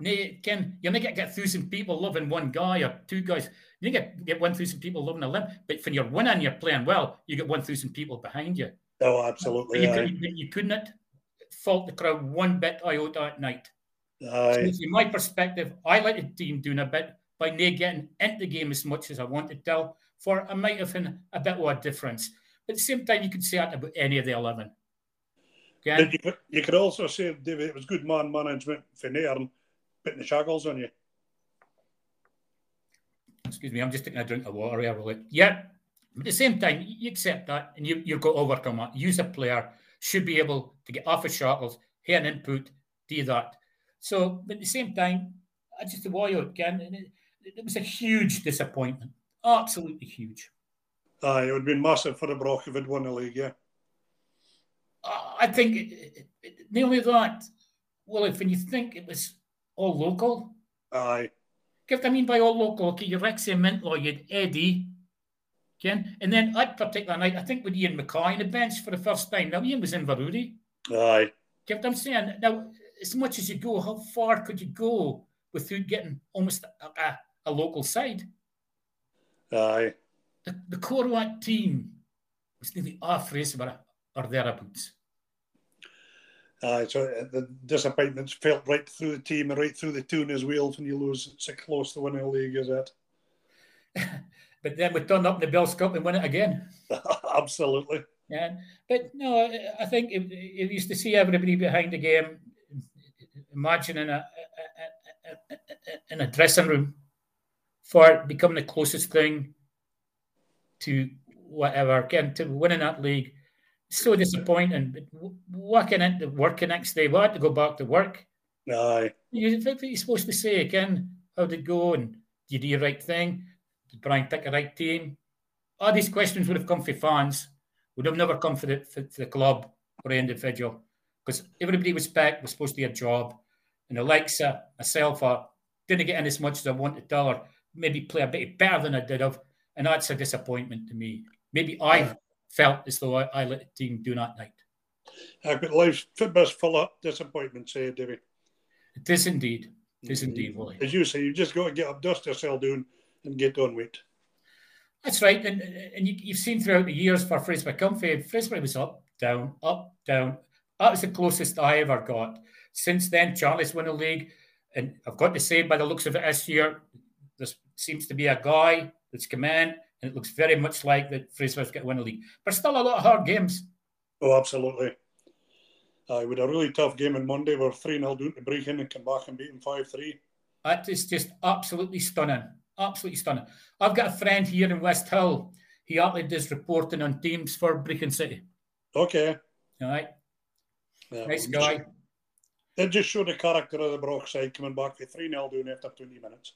Again, you're not going to get a thousand people loving one guy or two guys. You get get one thousand people loving a limb, but when you're winning, you're playing well. You get one thousand people behind you. Oh, absolutely. You, could, you, couldn't fault the crowd one bit iota at night. Aye. So from my perspective, I like the team doing a bit by not getting into the game as much as I wanted to. For I might have been a bit of a difference. But at the same time, you could say that about any of the 11. Okay? You, could, you could also say, David, it was good man management for Nairn putting the shackles on you. Excuse me, I'm just taking a drink of water here, really. Yeah, But at the same time, you accept that and you, you've got to overcome that. Use a player should be able to get off his shackles, hear an input, do that. So, but at the same time, I just why you again, it, it was a huge disappointment. Absolutely huge. Aye, it would have been massive for the Broch if it won the league, yeah. Uh, I think nearly that. Well, if when you think it was all local. Aye. What I mean by all local, okay, you're Rexy Mintlaw, you had Eddie, Ken. And then that particular night, I think with Ian Mackay on the bench for the first time. Now, Ian was in Varuri. Aye. Get what I'm saying? Now, as much as you go, how far could you go without getting almost a, a, a local side? Aye. The, the that team was nearly half race or, or thereabouts. Aye, so uh, the disappointments felt right through the team and right through the tune as well when you lose so close to winning a league, is it? but then we turn up in the Bells Cup and win it again. Absolutely. Yeah, but no, I think it, it used to see everybody behind the game, imagining a, a, a, in a dressing room for becoming the closest thing to whatever, getting to winning that league. So disappointing. But working into work the next day, we had to go back to work. Aye. You, what are you supposed to say again? How did it go? And did you do the right thing? Did Brian pick the right team? All these questions would have come for fans, would have never come for the, for, for the club or the individual. Because everybody was back was supposed to get a job. And Alexa, myself, I didn't get in as much as I wanted to, or maybe play a bit better than I did have. And that's a disappointment to me. Maybe I felt as though I, I let the team do that night. Uh, but life's football's full of disappointments, say, David. It is indeed. It is indeed, Willie. As you say, you just got to get up, dust yourself doing, and get on with. it. That's right, and and you, have seen throughout the years for Fraserburgh Comfy, Fraserburgh was up, down, up, down. That was the closest I ever got. Since then, Charlie's won a league, and I've got to say, by the looks of it this year, seems to be a guy that's come in, and it looks very much like that Fraser's going to win the league. But still a lot of hard games. Oh, absolutely. Uh, with a really tough game on Monday, we're 3 0 down to Brechin and come back and beat them 5 3. That is just absolutely stunning. Absolutely stunning. I've got a friend here in West Hill. He actually does reporting on teams for Brechin City. Okay. All right. Yeah, Nice guy. It just showed the character of the Broch side coming back to 3 0 down after 20 minutes.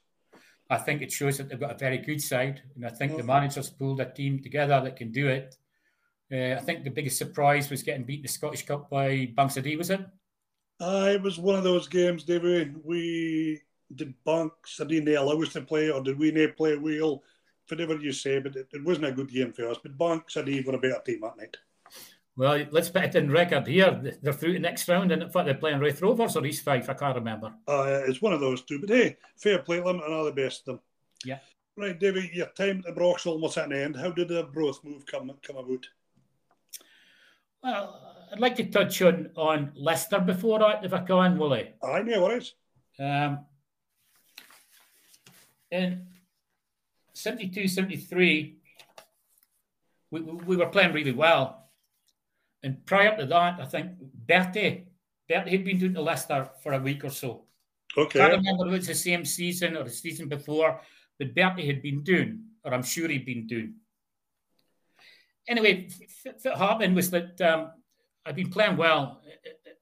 I think it shows that they've got a very good side, and I think the Mhm. managers pulled a team together that can do it. Uh, I think the biggest surprise was getting beat in the Scottish Cup by Banks o' Dee, was it? Uh, it was one of those games, David. We did Bank Sardine they allow us to play, or did we not play wheel? Whatever you say, but it, it wasn't a good game for us. But Banks o' Dee were a better team that night. Well, let's put it in record here. They're through the next round, and in fact, they're playing Raith Rovers or East Fife. I can't remember. Uh, it's one of those two. But hey, fair play to them and all the best to them. Yeah. Right, David, your time at the Broch's almost at an end. How did the Broth move come come about? Well, I'd like to touch on on Leicester before that, if I can, Willie. I know what it is. Um, in 72, 73, we, we we were playing really well. And prior to that, I think Bertie, Bertie had been doing the Leicester for a week or so. Can't remember if was the same season or the season before, but Bertie had been doing, or I'm sure he'd been doing. Anyway, what happened was that um, I'd been playing well,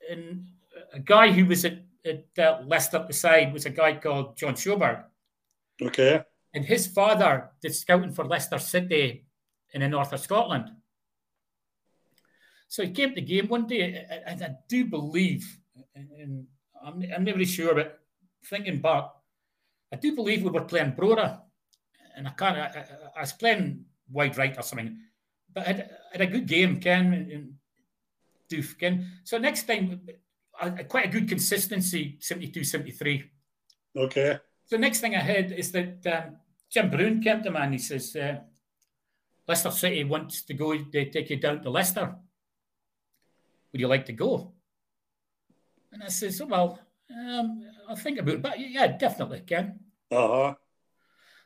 and a guy who was at, at uh, Leicester the side was a guy called John Sjoberg, Okay. and his father did scouting for Leicester City in the north of Scotland. So he came to the game one day, and I do believe, and I'm, I'm not really sure, but thinking back, I do believe we were playing Brora, and I can't. I, I, I was playing wide right or something, but I had, had a good game, Ken, and, Doof, Ken. So next time, I, I- quite a good consistency, 72, 73. Okay. So next thing I heard is that um, Jim Brown came to me and he says, uh, Leicester City wants to go, they take you down to Leicester. Would you like to go? And I says, well, um, I'll think about it. But yeah, definitely, Ken. Uh huh.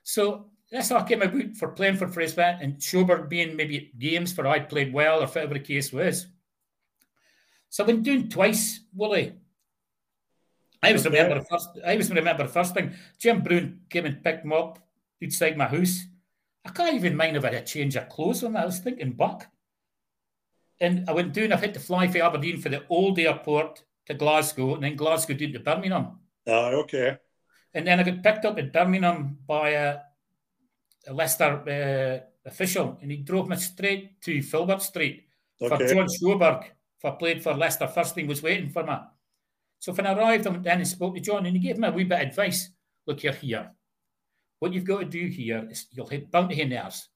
So that's how I came about for playing for Fraser and Sjoberg being maybe at games for I played well or whatever the case was. So I've been doing twice, Willie. I was Okay. remember the first I was remember the first thing. Jim Brown came and picked me up outside my house. I can't even mind if I had a change of clothes on. I was thinking back. And I went down, I had to fly from Aberdeen for the old airport to Glasgow, and then Glasgow down to Birmingham. Uh, okay. And then I got picked up in Birmingham by a, a Leicester uh, official, and he drove me straight to Filbert Street for Okay. John Sjoberg, for played for Leicester first team, was waiting for me. So when I arrived, I went in and spoke to John, and he gave me a wee bit of advice. Look, you're here. What you've got to do here is you'll hit bounty nerves.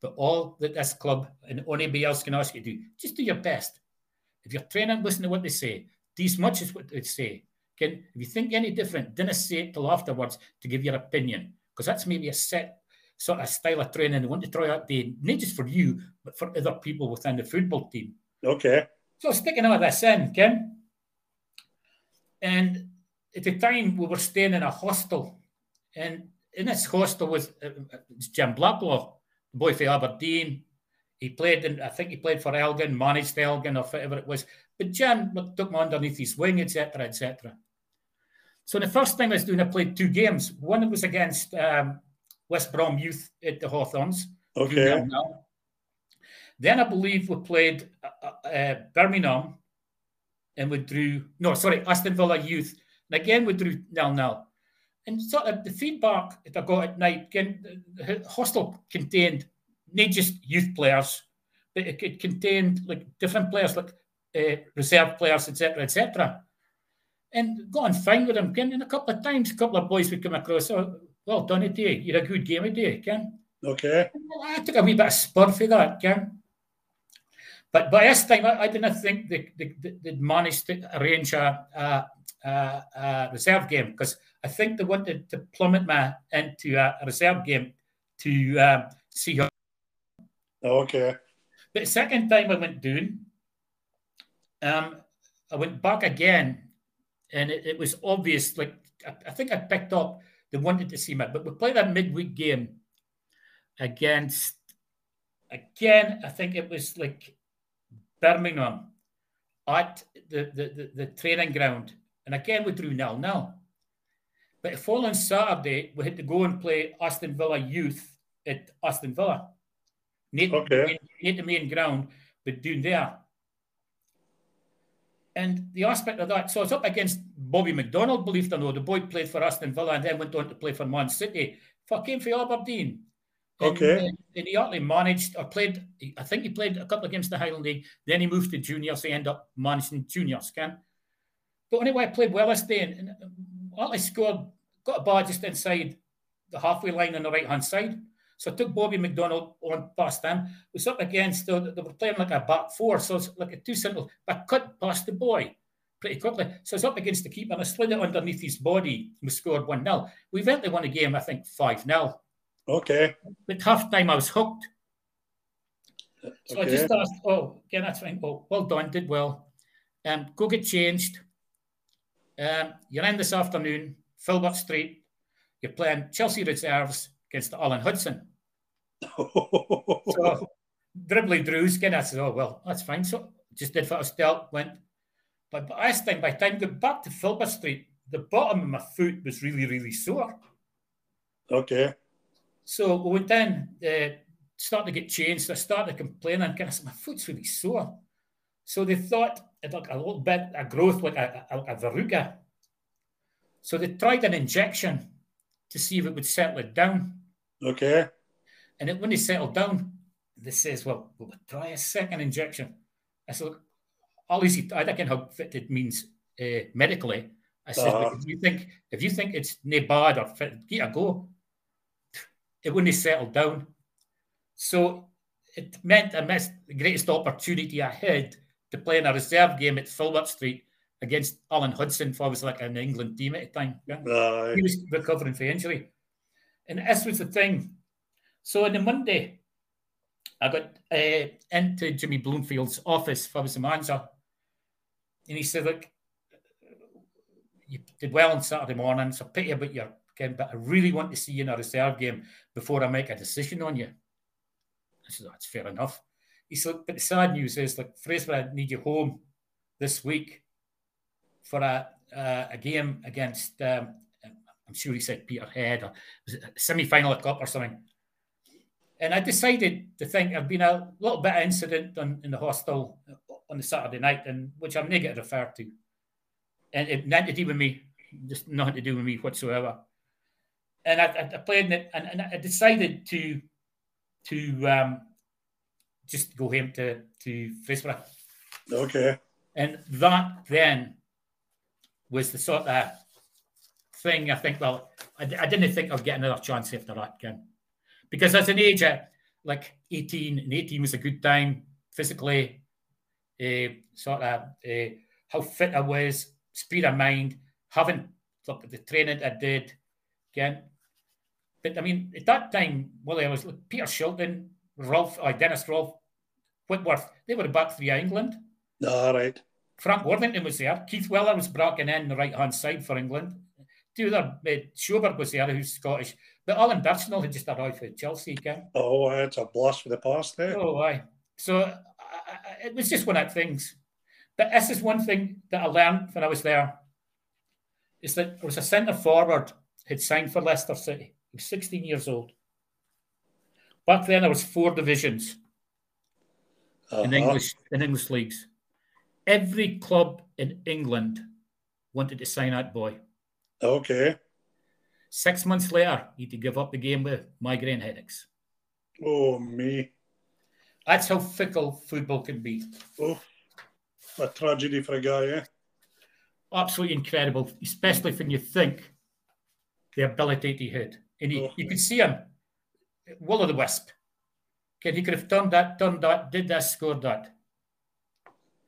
But all that this club and anybody else can ask you to do, just do your best. If you're training, listen to what they say. Do as much as what they say. Can, if you think any different, don't say it till afterwards to give your opinion. Because that's maybe a set sort of style of training they want to try out day, not just for you, but for other people within the football team. Okay. So sticking all this in, Ken. And at the time, we were staying in a hostel. And in this hostel was uh, uh, Jim Blacklaw, the boy from Aberdeen. He played, in, I think he played for Elgin, managed Elgin or whatever it was. But Jim took me underneath his wing, etc., etc. So the first thing I was doing, I played two games. One was against um, West Brom Youth at the Hawthorns. Okay. Then I believe we played uh, uh, Birmingham and we drew, no, sorry, Aston Villa Youth. And again, we drew nil nil. And sort of the feedback that I got at night, again, the hostel contained not just youth players, but it, it contained like different players, like uh, reserve players, etc., etc. And got on fine with them. Ken, and a couple of times, a couple of boys would come across, oh, well done today. you're a good game today, Ken. Okay. Well, I took a wee bit of spur for that, Ken. But by this time, I, I didn't think they, they, they'd managed to arrange a, a, a, a reserve game because I think they wanted to plummet me into a, reserve game to um, see how. Okay. But the second time I went down, um, I went back again, and it, it was obvious. Like I, I think I picked up they wanted to see me. But we played that midweek game against, again, I think it was like Birmingham at the, the, the, the training ground. And again, we drew nil nil. But the following Saturday, we had to go and play Aston Villa Youth at Aston Villa. Not, Okay. not the main ground, but down there. And the aspect of that, so I was up against Bobby McDonald, believe it or not. The boy played for Aston Villa and then went on to play for Man City. Fucking for Aberdeen. And, Okay. uh, and he actually managed or played, I think he played a couple of games in the Highland League. Then he moved to juniors. He ended up managing juniors, can. But anyway, I played well this day and, and scored, got a ball just inside the halfway line on the right hand side. So I took Bobby McDonald on past them. Was up against, they they were playing like a back four. So it's like a two simple, I cut past the boy pretty quickly. So it's up against the keeper and I slid it underneath his body. We scored 1 0. We eventually won the game, I think 5 0. Okay. But half time I was hooked. So I just asked, oh, again, that's fine. Oh, well done, did well. Um, go get changed. Um, you're in this afternoon, Filbert Street. You're playing Chelsea reserves against Alan Hudson. So dribbly drews, again, I said, oh, well, that's fine. So just did what I was dealt, went. But, but I think by the time I got back to Filbert Street, the bottom of my foot was really, really sore. okay. So we went in, uh, started to get changed. I started complaining, and I said, my foot's really sore. So they thought it looked a little bit a growth like a, a, a verruca. So they tried an injection to see if it would settle it down. Okay. And it, when they settled down, they says, well, we'll try a second injection. I said, look, all easy. I don't know how it means uh, medically. I said, Uh-huh. if you think if you think it's no bad or fit, give it a go. It wouldn't settle down. So it meant I missed the greatest opportunity I had to play in a reserve game at Filbert Street against Alan Hudson for I was like an England team at the time. Yeah he was recovering from injury. And this was the thing. So on the Monday, I got uh, into Jimmy Bloomfield's office for was the manager. And he said, Look, you did well on Saturday morning. It's a pity about your game, but I really want to see you in a reserve game before I make a decision on you. I said, That's fair enough. But the sad news is, like, Fraser, I need you home this week for a, uh, a game against um, I'm sure he said Peterhead or semi-final of cup or something. And I decided to think there'd been a little bit of incident on, in the hostel on the Saturday night, and which I'm not going to refer to. And it nothing to do with me, just nothing to do with me whatsoever. And I, I, I played in it, and, and I decided to to um, just go home to to Frisbee. Okay. And that then was the sort of thing I think, well, I, I didn't think I'd get another chance after that, Ken. Because as an age at like 18, and 18 was a good time physically, uh, sort of uh, how fit I was, speed of mind, having the training I did, Ken. But I mean, at that time, well, I was like Peter Shilton, Rofe, Dennis Rofe, Whitworth, they were back three of England. All right. Frank Worthington was there. Keith Weller was braking in the right hand side for England. Two other, uh, Sjoberg was there, who's Scottish. But Alan Birchenall had just arrived for Chelsea, Ken. Oh, it's a blast for the past there. Oh, aye. So I, it was just one of things. But this is one thing that I learned when I was there is that there was a centre forward had signed for Leicester City. He was 16 years old. Back then, there was four divisions in Uh-huh. English in English leagues. Every club in England wanted to sign that boy. Okay. Six months later, he had to give up the game with migraine headaches. Oh, me. That's how fickle football can be. Oh, a tragedy for a guy, eh? Absolutely incredible, especially when you think the ability he had. And he, Oh. you could see him, will o' the wisp. Okay, he could have done that, done that, did this, scored that.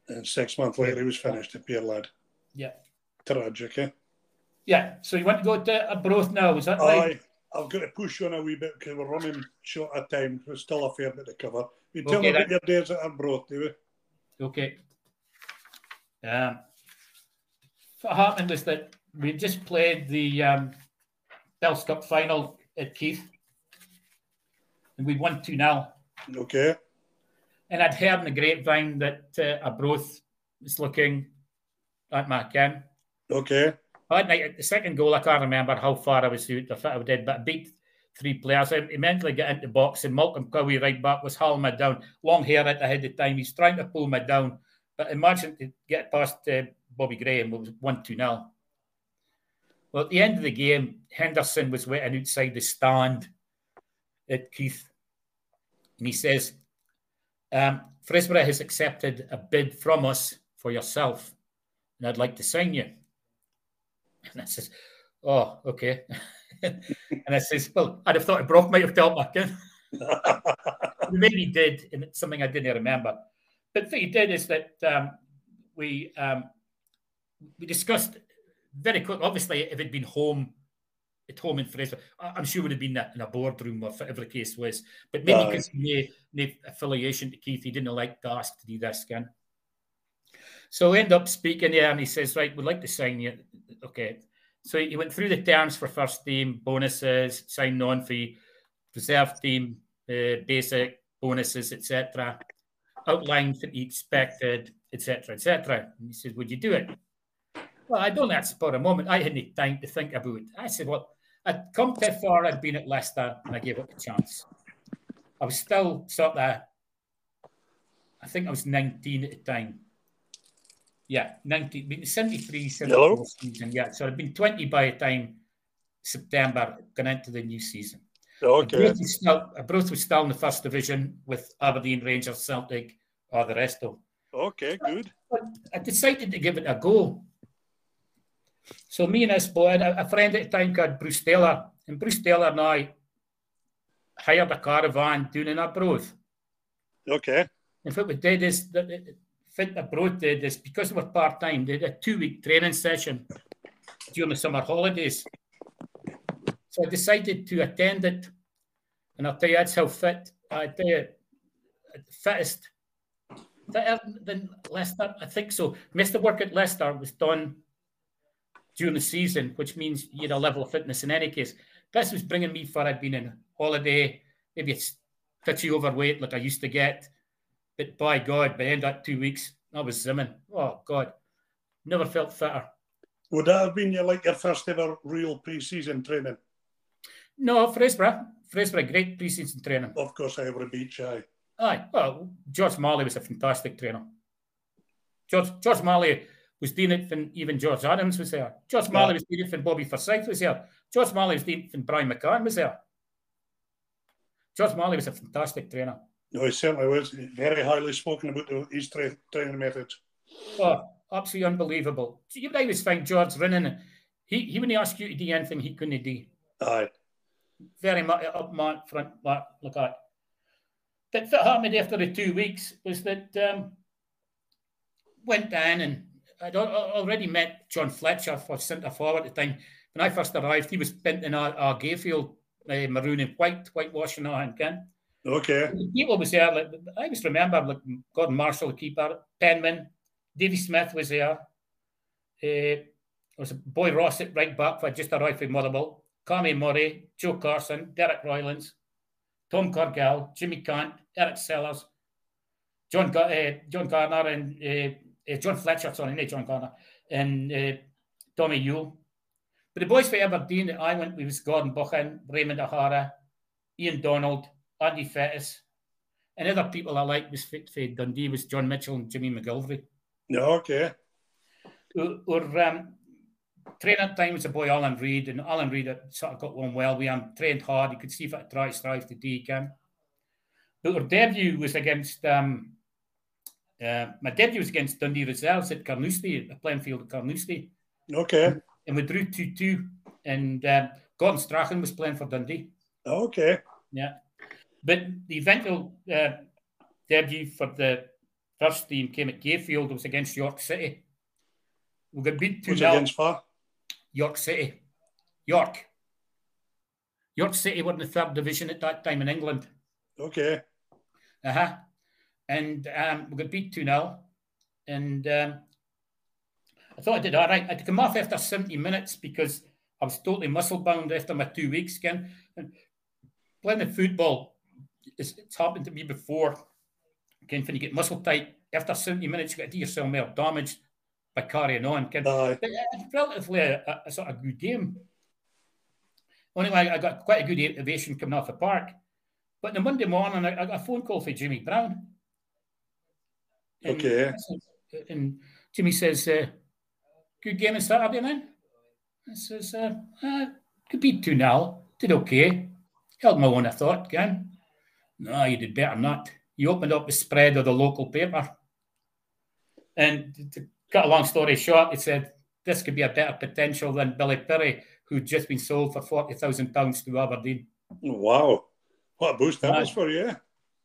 And six months later, he was finished at Pier Lad. Yeah. Tragic, eh? Yeah, so you want to go to Arbroath now, is that right? Aye. I've got to push on a wee bit because we're running short of time. There's still a fair bit to cover. You tell Okay, me about then. your days at Arbroath, do we? Okay. Um, what happened was that we just played the um, Bells Cup final at Keith, and we won 2 0. Okay. And I'd heard in the grapevine that uh, Arbroath was looking at my again. Okay. That night, the second goal, I can't remember how far I was out, if I did, but I beat three players. I immediately got into the box, and Malcolm Cowie, right back, was hauling me down. Long hair at the head of time. He's trying to pull me down. But imagine to get past uh, Bobby Graham, it was 1 2 0. Well, at the end of the game, Henderson was waiting outside the stand at Keith. And he says, um, Fraserburgh has accepted a bid from us for yourself, and I'd like to sign you. And I says, Oh, okay. and I says, Well, I'd have thought Broch might have dealt back in. Maybe he did, and it's something I didn't remember. But what he did is that um, we um, we discussed very quickly. Obviously, if it'd been home at home in Fraser, I'm sure it would have been that in a boardroom or whatever the case was. But maybe because no, no affiliation to Keith, he didn't like to ask to do this again. So we end up speaking there, and he says, "Right, we'd like to sign you." Okay. So he went through the terms for first team bonuses, signed on for reserve team uh, basic bonuses, etc. Outlined what he expected, etc., etc. And he says, "Would you do it?" Well, I don't that's for a moment. I hadn't time to think about it. I said, "Well, I'd come too far. I'd been at Leicester, and I gave up a chance. I was still sort of, I think I was 19 at the time." Yeah, 19, 73, 74 season. Yeah, so I'd been 20 by the time September going into the new season. Okay. Both was, still, both was still in the first division with Aberdeen, Rangers, Celtic, or the rest of them. Okay, good. But I decided to give it a go. So me and this boy, a friend at the time called Bruce Taylor, and Bruce Taylor and I hired a caravan doing in Arbroath. Okay. And what we did is that Fit Arbroath did is because we were part time, they did a two week training session during the summer holidays. So I decided to attend it. And I'll tell you, that's how fit I tell you, fittest, fitter than Leicester. I think so. The work at Leicester was done during the season, which means you had a level of fitness in any case. This was bringing me for I'd been in holiday, maybe it's touchy overweight like I used to get. But by God, by the end of that two weeks, I was zimming. Oh God, never felt fitter. Would that have been your like your first ever real pre-season training? No, Fraserburgh. Fraserburgh, great pre-season training. Of course, I ever beat Shy. Aye, well, George Marley was a fantastic trainer. George George Marley was doing it when even George Adams was there. George Marley yeah. was doing it when Bobby Forsyth was there. George Marley was doing it when Brian McCann was there. George Marley was a fantastic trainer. No, he certainly was. Very highly spoken about the, his tra- training methods. Oh, absolutely unbelievable. You would always find George running. He, he wouldn't ask you to do anything he couldn't do. Aye. Very much up my front, look at. But what happened after the two weeks was that um, went down and I'd already met John Fletcher for centre forward at the time. When I first arrived, he was painting our, our Gayfield uh, maroon and white, whitewashing our again. Okay. People was there. Like, I just remember like Gordon Marshall, the keeper, Penman, Davy Smith was there. Uh, there was a boy Ross at right back for just arrived from Motherwell. Cammy Murray, Joe Carson, Derek Roylance, Tom Cargill, Jimmy Cant, Eric Sellers, John uh, John Garner, and uh, uh, John Fletcher, sorry, not John Garner, and uh, Tommy Yule. But the boys for Aberdeen that I went with was Gordon Buchan, Raymond O'Hara, Ian Donald, Andy Fettis, and other people I like was fit for Dundee was John Mitchell and Jimmy McGilvery. No, okay. Or, or um, training time was a boy Alan Reid, and Alan Reid sort of got on well We him, trained hard. You could see if it try strive to he can. But our debut was against um, uh, my debut was against Dundee Reserves at Carnoustie, at playing field at Carnoustie. Okay. And we drew 2 2. And um, Gordon Strachan was playing for Dundee. Okay. Yeah. But the eventual uh, debut for the first team came at Gayfield. It was against York City. We got beat 2 0. against far? York City. York. York City were in the third division at that time in England. Okay. Uh huh. And um, we got beat 2 0. And um, I thought I did all right. I had to come off after 70 minutes because I was totally muscle bound after my two weeks again. And playing the football, it's, it's happened to me before. Again, when you get muscle tight, after 70 minutes, you get to do yourself more damaged by carrying on. Aye. But it's relatively a, a, a sort of good game. Anyway, I got quite a good ovation coming off the park. But the Monday morning, I, I got a phone call for Jimmy Brown. And, Okay. And Jimmy says, uh, good game on Saturday night? I says, uh, uh, could be 2 0. Did okay. Held my own, I thought, again. No, you did better than that. You opened up the spread of the local paper. And to cut a long story short, he said, this could be a better potential than Billy Perry, who'd just been sold for £40,000 to Aberdeen. Wow. What a boost that was for you.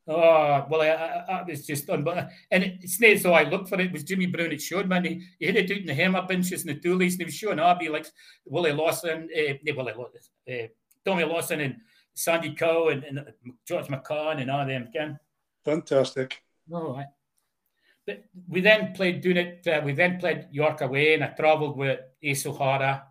Oh, well, I, I, I was just unbelievable. And it, it's not as though I looked for it. It was Jimmy Brown that showed me. And he, he had it out in the hammer benches and the toolies, and he was showing Abby like Willie Lawson, uh, no, Willie, uh, Tommy Lawson and Sandy Coe and, and George McCann and all them again. Fantastic. All right. But we then played doing it. Uh, we then played York away, and I travelled with Ace O'Hara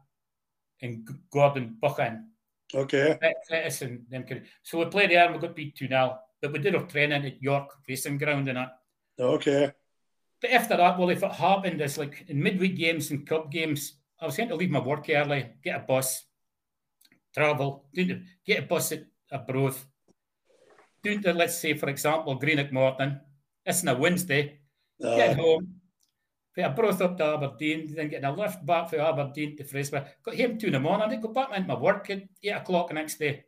and Gordon Buchan. Okay. Cletus and them kind of- So we played there and we got beat 2 0. But we did our training at York Racing Ground and that. Okay. But after that, well, if it happened, it's like in midweek games and cup games, I was going to leave my work early, get a bus, travel, get a bus at Arbroath, do the, let's say, for example, Greenock Morton. It's on a Wednesday, get home, pay Arbroath up to Aberdeen, then getting a lift back from Aberdeen to Fraser. Got home two in the morning, then go back into my work at eight o'clock the next day.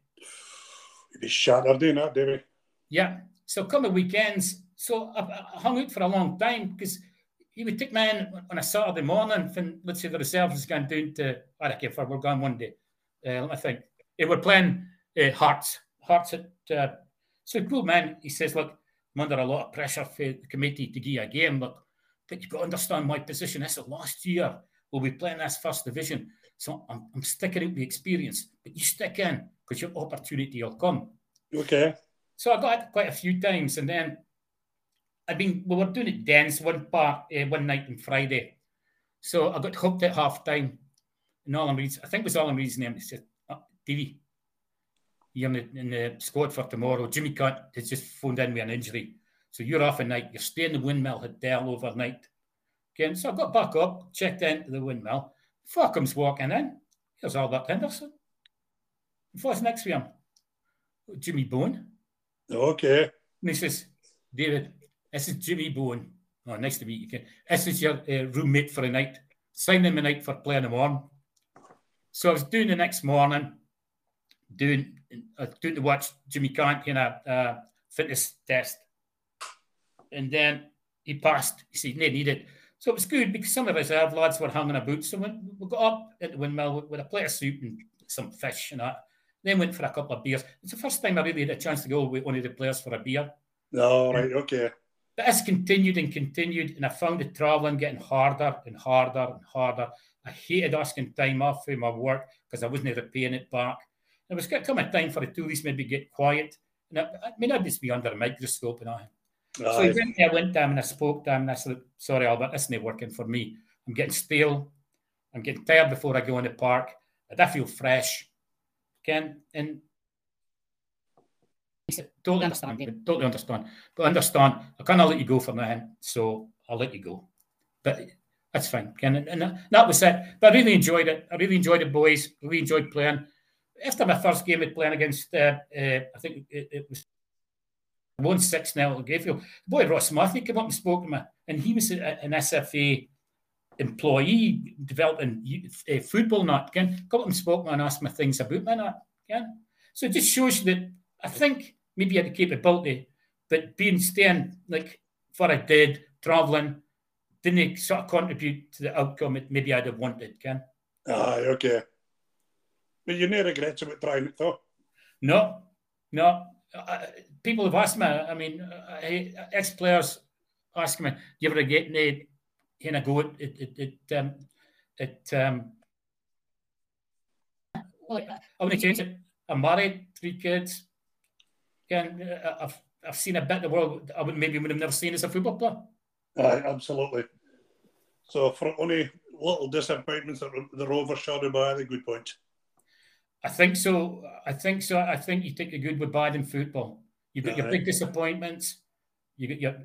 You'd be shattered doing that, Davy. Yeah. So coming weekends, so I, I hung out for a long time because he would take me in on a Saturday morning when, let's say, the reserves was going down to, I don't care if we're going one day. Uh, let me think. They were playing uh, Hearts. Hearts at, uh, so cool, man. He says, look, I'm under a lot of pressure for the committee to give a game, but, but you've got to understand my position. This is last year. We'll be playing this first division. So I'm, I'm sticking out the experience, but you stick in because your opportunity will come. Okay. So I got it quite a few times, and then I mean we were doing it dance one part uh, one night on Friday. So I got hooked at half time. And Alan Reid's, I think it was Alan Reid's name. He said, oh, you're in the, in the squad for tomorrow. Jimmy Cant has just phoned in with an injury. So you're off a night. You're staying in the windmill Dell overnight. Okay, so I got back up, checked into the windmill. I walking in, here's Albert Henderson. Before next to him, Jimmy Bowen. Okay. He says, David, this is Jimmy Bowen. Oh, nice to meet you. This is your uh, roommate for the night. Sign him a night for playing the morning. So I was doing the next morning, doing uh, doing to watch Jimmy Cant in a uh, fitness test. And then he passed. He said, no, need it. So it was good because some of the reserve lads were hanging about. So we, got up at the windmill with a plate of soup and some fish and that. Then went for a couple of beers. It's the first time I really had a chance to go with one of the players for a beer. All right. Okay. But this continued and continued, and I found the travelling getting harder and harder and harder. I hated asking time off from my work because I wasn't repaying it back. It was going to come a time for the tourists maybe get quiet. And I, I mean, I'd just be under a microscope and I. So eventually I went down and I spoke to him and I said, sorry, Albert, this isn't working for me. I'm getting stale. I'm getting tired before I go in the park. I don't feel fresh. Ken, and totally understand, totally understand. But understand, I cannot let you go for nothing, so I'll let you go. But that's fine, Ken. And, and that was it. But I really enjoyed it. I really enjoyed the boys. Really enjoyed playing. After my first game at playing against, uh, uh, I think it, it was one six now at Gayfield. The boy, Ross Matthew came up and spoke to me, and he was an SFA employee developing uh, football not again. Come up and spoke and asked me things about my not again. So it just shows you that I think maybe I had the capability, but being staying like what I did, travelling, didn't sort of contribute to the outcome that maybe I'd have wanted, Ken. Aye. Okay. But you no regrets about trying it though. No, no. Uh, people have asked me. I mean, uh, ex players ask me, "Do you ever get any kind of go at at, it um, at um, well, I want to change it. I'm married, three kids. Again, uh, I've I've seen a bit of the world I would maybe would have never seen as a football player. Aye, absolutely. So for only little disappointments that they're overshadowed by the good points. I think so. I think so. I think you take the good with bad in football. You've got your big disappointments. You got your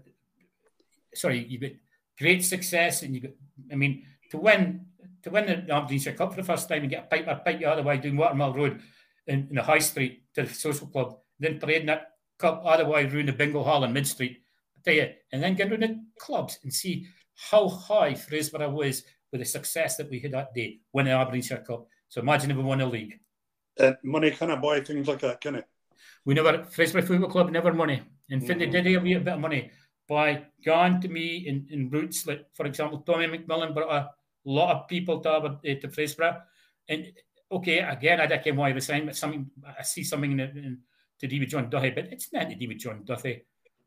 sorry, you got great success, and you got. I mean, to win to win the Aberdeenshire Cup for the first time and get a pipe or pipe you otherwise doing Watermill Road in, in the High Street to the social club, then parading that cup otherwise ruin the bingo hall in Mid Street. I tell you, and then get around the clubs and see how high Fraserburgh was with the success that we had that day, winning the Aberdeenshire Cup. So imagine if we won a league. And money cannot buy things like that, can it? We never Fraserburgh Football Club never money. In fact, they mm-hmm. did have a bit of money by going to me in, in routes like, for example, Tommy McMillan brought a lot of people to Aber- eh, to Fraserburgh. And okay, again, I don't know why he was saying, but something I see something in, in, to do with John Duthie, but it's not to do with John Duthie.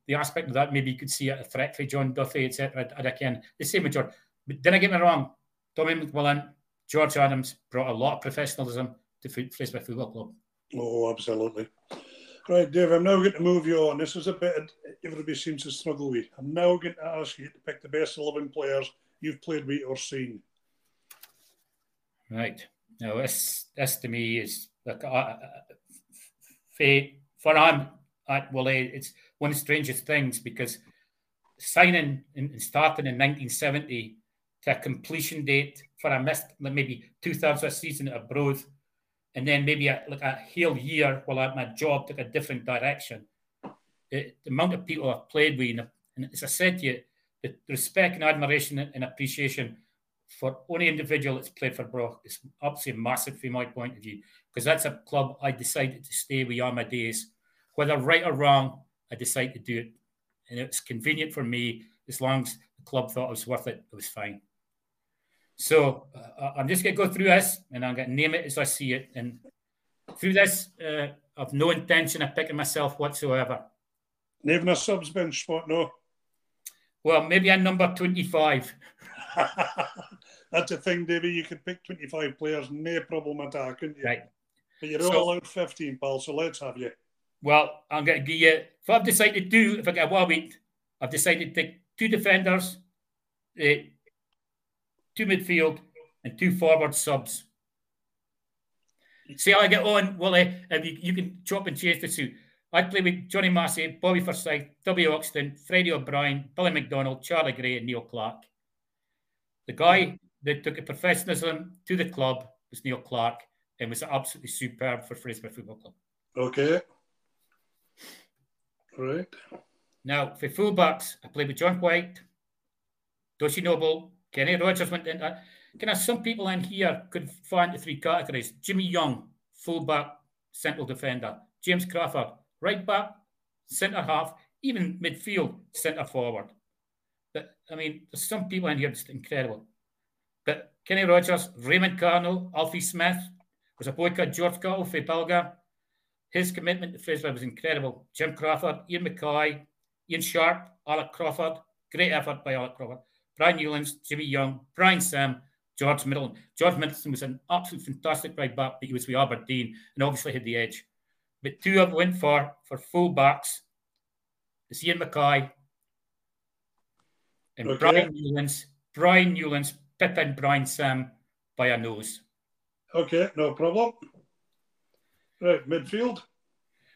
The aspect of that, maybe you could see a threat for John Duthie, etc. I, I can the same with George. But didn't get me wrong, Tommy McMillan, George Adams brought a lot of professionalism to Fraserburgh Football Club. Oh, absolutely. Right, Dave, I'm now going to move you on. This is a bit everybody seems to struggle with. I'm now going to ask you to pick the best 11 players you've played with or seen. Right. Now, this, this to me is like for, I'm at Willie, eh, it's one of the strangest things because signing and starting in 1970 to a completion date for a missed maybe two thirds of a season abroad, and then maybe a, like a whole year while I- my job took a different direction. The amount of people I've played with, and, and as I said to you, the respect and admiration and appreciation for any individual that's played for Broch is absolutely massive from my point of view because that's a club I decided to stay with all my days. Whether right or wrong, I decided to do it. And it was convenient for me as long as the club thought it was worth it, it was fine. So uh, I'm just going to go through this and I'm going to name it as I see it. And through this, uh, I've no intention of picking myself whatsoever. Even a subs bench spot, no. Well, maybe I'm number 25. That's the thing, Davey. You could pick 25 players, no problem at all, couldn't you? Right. But you're So- all out 15, pal, so let's have you. Well, I'm going to give you, if I've decided to do, if I get a one week, I've decided to take two defenders, uh, two midfield, and two forward subs. See how I get on, Willie? Eh, if you, you can chop and change the suit. I play with Johnny Massey, Bobby Forsyth, W. Oxton, Freddie O'Brien, Billy McDonald, Charlie Gray, and Neil Clark. The guy that took a professionalism to the club was Neil Clark and was absolutely superb for Fraserburgh Football Club. Okay. Right. Now, for fullbacks, I played with John White, Doshi Noble, Kenny Rogers went in. Uh, kind of some people in here could fall into three categories. Jimmy Young, fullback, central defender. James Crawford, right back, centre half, even midfield, centre forward. But I mean, there's some people in here just incredible. But Kenny Rogers, Raymond Carno, Alfie Smith, was a boy called George Cottle for Belga. His commitment to Fraser was incredible. Jim Crawford, Ian McCoy, Ian Sharp, Alec Crawford. Great effort by Alec Crawford. Brian Newlands, Jimmy Young, Brian Sam, George Middleton. George Middleton was an absolute fantastic right back, but he was with Aberdeen and obviously had the edge. But two I've went for for full backs is Ian McCoy and Okay. Brian Newlands. Brian Newlands, Pippin Brian Sam by a nose. Okay, no problem. Right, midfield.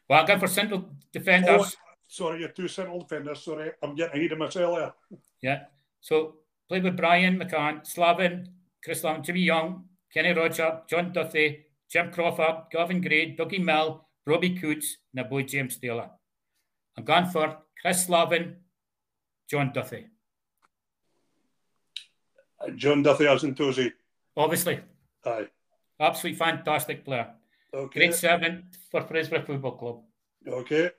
Well, I'm going for central defenders. Oh, sorry, you're two central defenders. Sorry, I'm getting ahead of myself there. Yeah. So played with Brian McCann, Slavin, Chris Lam, Jimmy Young, Kenny Roger, John Duthie, Jim Crawford, Gavin Gray, Dougie Mill, Robbie Coots, and a boy James Taylor. I'm going for Chris Slavin, John Duthie. Uh, John Duthie as in Tozy. Obviously, Aye. absolutely fantastic player. Okay. Great servant for Fraserburgh Football Club. Okay.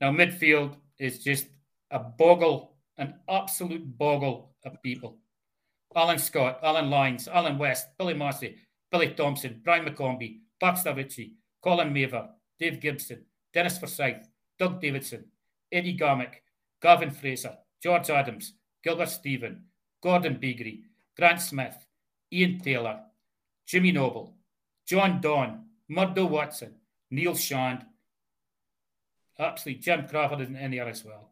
Now, midfield is just a boggle, an absolute boggle of people. Alan Scott, Alan Lyons, Alan West, Billy Marcy, Billy Thompson, Brian McCombie, Baxter Ritchie, Colin Maver, Dave Gibson, Dennis Forsyth, Doug Davidson, Eddie Garmick, Gavin Fraser, George Adams, Gilbert Stephen, Gordon Beagry, Grant Smith, Ian Taylor, Jimmy Noble, John Don, Murdo Watson, Neil Shand, absolutely Jim Crawford isn't in there as well.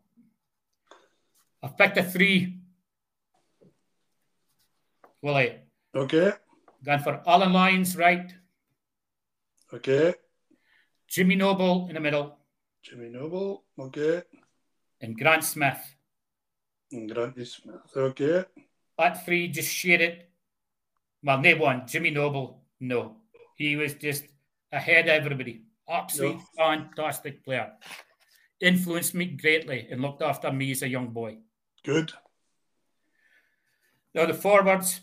I've picked a three. Well, I Okay. gone for Alan Lyons, right? Okay. Jimmy Noble in the middle, Jimmy Noble. Okay. and Grant Smith. And Granty Smith. Okay. At three, just share it. Well, no one. Jimmy Noble, no. He was just ahead of everybody. Absolutely fantastic player. Influenced me greatly and looked after me as a young boy. Good. Now the forwards,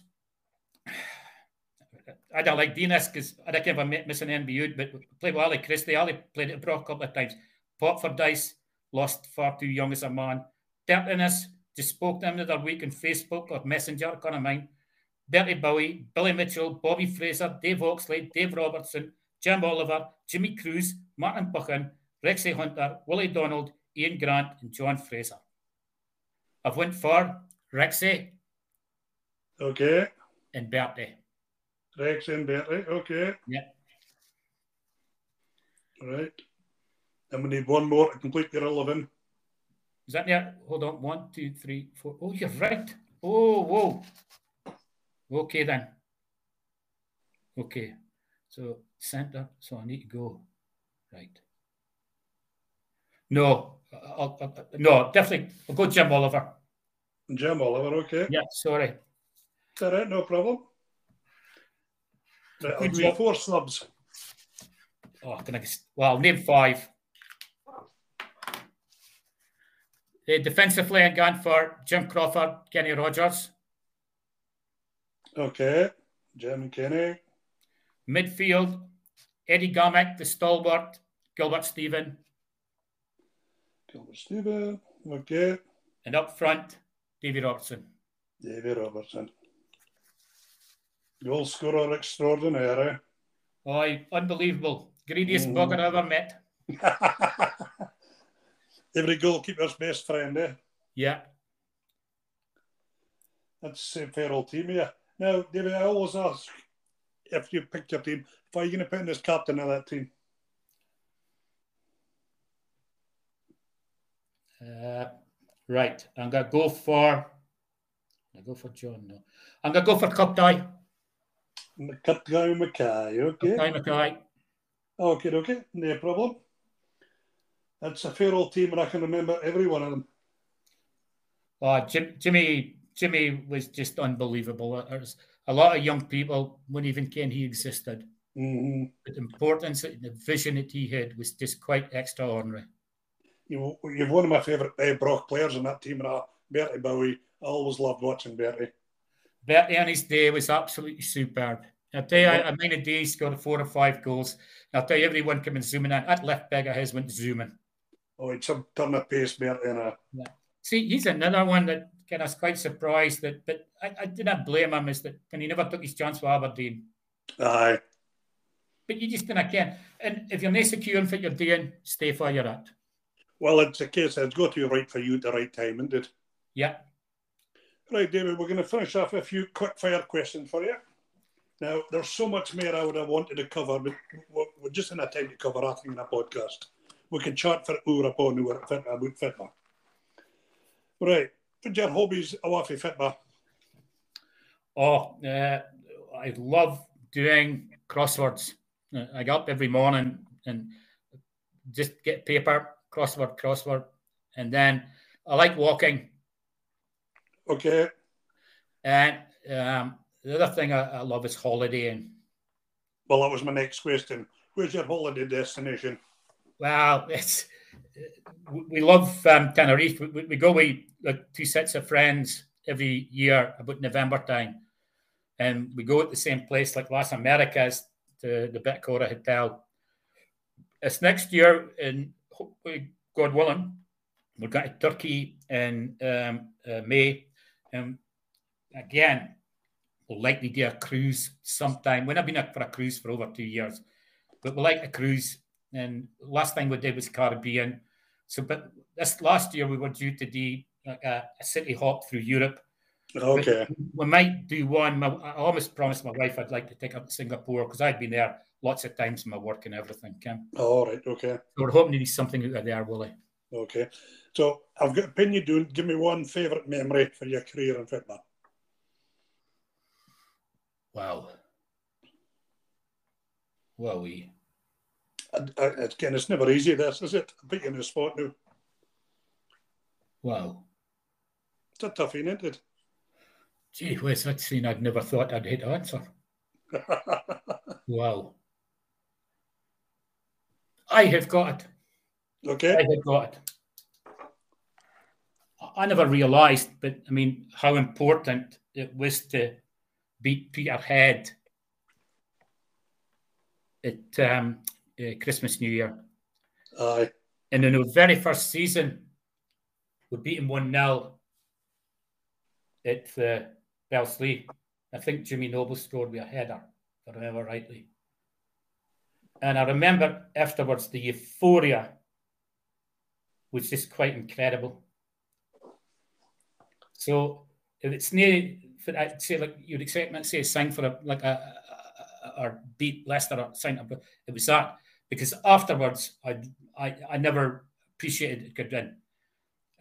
I don't like Dinas because I don't care if I miss an NBU, but played with Ali Christie. Ali played at Broch a couple of times. Pot for Dice, lost far too young as a man. Dirtiness, just spoke to him the other week on Facebook or Messenger, kind of mind. Bertie Bowie, Billy Mitchell, Bobby Fraser, Dave Oxley, Dave Robertson, Jim Oliver, Jimmy Cruz, Martin Buchan, Rexy Hunter, Willie Donald, Ian Grant, and John Fraser. I've went for Rexy Okay. and Bertie. Rex and Bertie. Okay. Yeah. Right. And we need one more to complete your 11. Is that there? Hold on. One, two, three, four. Oh, you're right. Oh, whoa. Okay, then. Okay. So, center. So, I need to go. Right. No. I'll, I'll, no, definitely. I'll go Jim Oliver. Jim Oliver. Okay. Yeah, sorry. Is that it? No problem. Right, I'll Good do job. four snubs. Oh, can I just, well, I'll name five. Uh, defensively, I'm going for Jim Crawford, Kenny Rogers. Okay. Jim and Kenny. Midfield, Eddie Gamick, the stalwart, Gilbert Stephen. Gilbert. Okay. And up front, Davy Robertson. Davy Robertson. Goal scorer extraordinaire. Oh, unbelievable. Greediest Mm. bugger I ever met. eh? Every goalkeeper's best friend, eh? Yeah. That's a fair old team, yeah. Now, David, I always ask if you pick your team, if are you going to put in as captain of that team? Uh, right. I'm to go for. I go for John. No. I'm to go for Cup Die. Cut guy Mackay, okay. Cup Mackay. Okay, okay, no problem. That's a fair old team, and I can remember every one of them. Oh, Jim, Jimmy. Jimmy was just unbelievable. There's a lot of young people wouldn't even ken he existed. hmm The importance, the vision that he had was just quite extraordinary. You, you're one of my favourite uh, Broch players in that team, and I, Bertie Bowie. I always loved watching Bertie. Bertie on his day was absolutely superb. I'll tell you, I, I mean, a day he scored four or five goals. I'll tell you, everyone coming zooming in. That left big of his went zooming. Oh, it's some turn of pace, Bertie, and a See, he's another one that kind of quite surprised that, but I, I did not blame him as that when he never took his chance for Aberdeen. aye. But you just didn't can. And if you're not secure in what you're doing, stay where you're at. Well, it's a case it's got to be right for you at the right time, isn't it? Yeah. Right, David, we're going to finish off with a few quick fire questions for you. Now, there's so much more I would have wanted to cover, but we're just in a time to cover everything in a podcast. We can chat for hour upon hour fit- about fitba. Right, what's your hobbies away from fitba? Oh, uh, I love doing crosswords. Uh, I get up every morning and just get paper, crossword, crossword. And then I like walking. Okay, And um, the other thing I, I love is holidaying. well, that was my next question. Where's your holiday destination? Well, it's we- love um, Tenerife. We, we- we go with like two sets of friends every year about November time, and we go at the same place like Las Americas to the Bitacora Hotel. It's next year, and hopefully, God willing, we're going to Turkey in um, uh, May, and again, we'll likely do a cruise sometime. We've not been out for a cruise for over two years, but we like a cruise. And last thing we did was Caribbean. So, but this last year we were due to do like a, a city hop through Europe. Okay, We might do one. I almost promised my wife I'd like to take her to Singapore because I'd been there lots of times in my work and everything. Kim. all right, okay, So we're hoping to do something out of there, Willie. okay. So I've got a pin you doing. Give me one favourite memory for your career in football. Wow. I, I, again, it's never easy, this, is it? I put you in the spot now. Wow. It's a tough, one, isn't it? Gee whiz, that's scene I'd never thought I'd hit answer. wow. I have got it. okay. I have got it. I never realised, but I mean, how important it was to beat Peterhead at um, uh, Christmas New Year. Aye. And in the very first season, we beat him 1 0 at uh, Bellslea. I think Jimmy Noble scored with a header, if I remember rightly. And I remember afterwards the euphoria was just quite incredible. So if it's near, for, I'd say like you'd expect me to say sing for a like a, a, a or beat Leicester or sign up, but it was that because afterwards I I, I never appreciated it could win.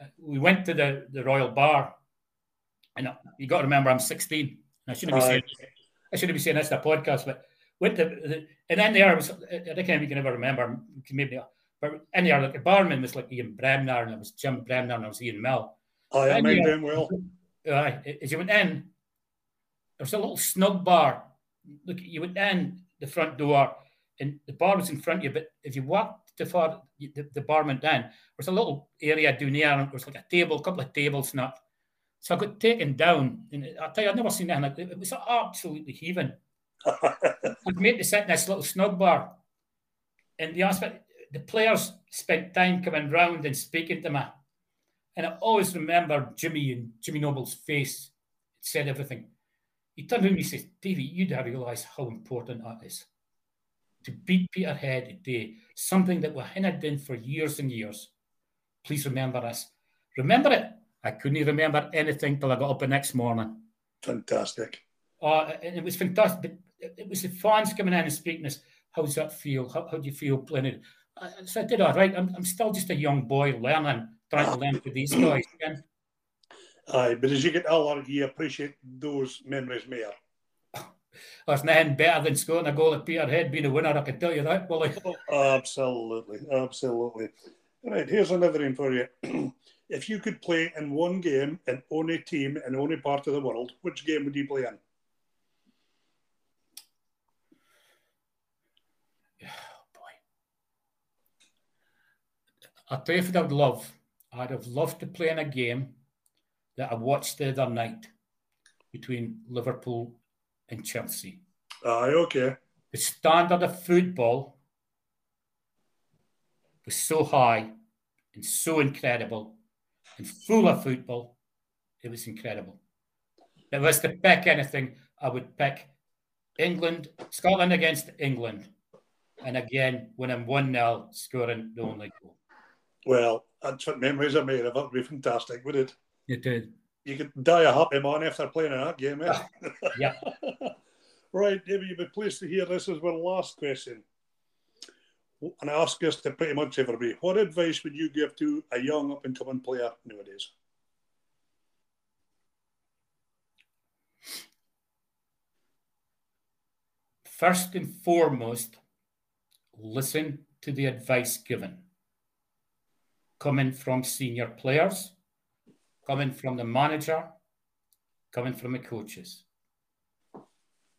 Uh, we went to the, the Royal Bar, and you got to remember I'm 16. I shouldn't be Aye. saying I shouldn't be saying this in a podcast, but went to the, and in there was I don't know if you can ever remember maybe, but in there like the barman was like Ian Bremner and it was Jim Bremner and it was Ian Mill. Aye, I And mind yeah, them well. Aye, as you went in, there was a little snug bar. Look, you went in the front door, and the bar was in front of you. But if you walked too far, the, the bar went down. There was a little area down there, and there was like a table, a couple of tables, not. So I got taken down, and I tell you, I've never seen anything like it. It was absolutely heaving. I'd made to sit in this little snug bar, and the aspect, the players spent time coming round and speaking to me, and I always remember Jimmy and Jimmy Noble's face. It said everything. He turned to me and he says, "Davy, you do realise how important that is to beat Peterhead today, something that we hadn't done for years and years. Please remember this. Remember it." I couldn't remember anything till I got up the next morning. Fantastic. Oh, and it was fantastic. It was the fans coming in and speaking to us. How does that feel? How, how do you feel playing it? I, so I did all right. I'm, I'm still just a young boy learning, trying to learn to these guys. again. Aye, but as you get older, you appreciate those memories more. There's nothing better than scoring a goal at Peterhead, being a winner. I can tell you that, Willie. Absolutely, absolutely. Right, here's another one for you. if you could play in one game in only team in only part of the world, which game would you play in? I'll tell you what I'd love. I'd have loved to play in a game that I watched the other night between Liverpool and Chelsea. Aye, okay. The standard of football was so high and so incredible and full of football. It was incredible. If I was to pick anything, I would pick England, Scotland against England. And again, when I'm 1 0, scoring the only goal. Well, that's what memories are made of. That would be fantastic, would it? It did. You could die a happy man after playing in that game, eh? Yeah. right, David, you'll be pleased to hear this is our last question. And I ask this to pretty much everybody. What advice would you give to a young up and coming player nowadays? First and foremost, listen to the advice given. Coming from senior players, coming from the manager, coming from the coaches.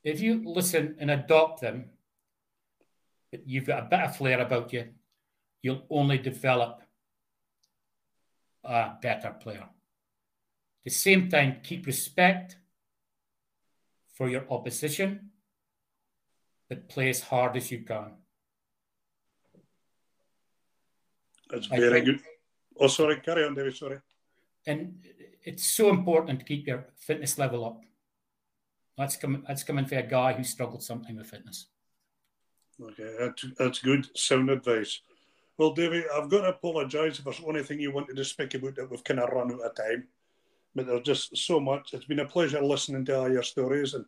If you listen and adopt them, you've got a bit of flair about you, you'll only develop a better player. At the same time, keep respect for your opposition, but play as hard as you can. That's very good. Oh, sorry, carry on, David. Sorry. And it's so important to keep your fitness level up. That's coming. That's coming for a guy who struggled something with fitness. Okay, that's, that's good, sound advice. Well, David, I've got to apologise if there's anything you wanted to speak about that we've kind of run out of time. But there's just so much. It's been a pleasure listening to all your stories and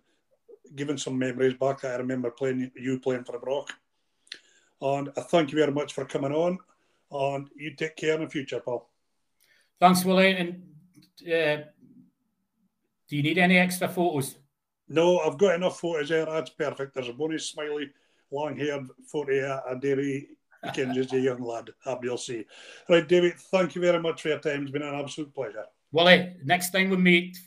giving some memories back. I remember playing you playing for Broch. And I thank you very much for coming on. And you take care in the future, Paul. Thanks, Willie. And uh, do you need any extra photos? No, I've got enough photos there. That's perfect. There's a bonus smiley, long haired photo of Davy Mackenzie's a young lad. You'll see. Right, David, thank you very much for your time. It's been an absolute pleasure. Willie, next time we meet,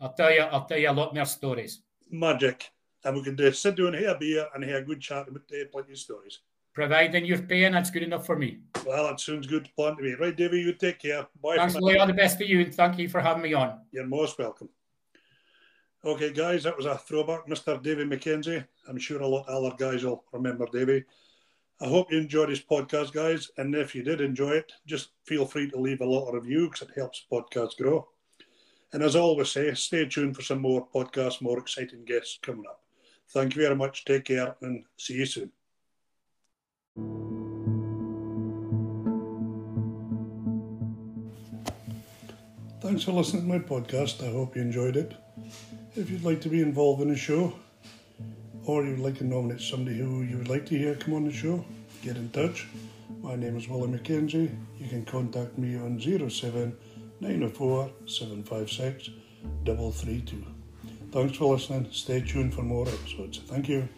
I'll tell you, I'll tell you a lot more stories. Magic. And we can do, sit down here, a beer, and have a good chat about uh, plenty of stories. Providing you're paying, that's good enough for me. Well, that sounds good plan to me. Right, David, you take care. Bye. Thanks, Willie. All the best for you, and thank you for having me on. You're most welcome. Okay, guys, that was a throwback, Mr. David McKenzie. I'm sure a lot of other guys will remember Davy. I hope you enjoyed this podcast, guys. And if you did enjoy it, just feel free to leave a little review because it helps podcasts grow. And as I always say, stay tuned for some more podcasts, more exciting guests coming up. Thank you very much. Take care and see you soon. Thanks for listening to my podcast. I hope you enjoyed it. If you'd like to be involved in the show, or you'd like to nominate somebody who you would like to hear come on the show, get in touch. My name is Willie McKenzie. You can contact me on 07 904 756 332. Thanks for listening. Stay tuned for more episodes. Thank you.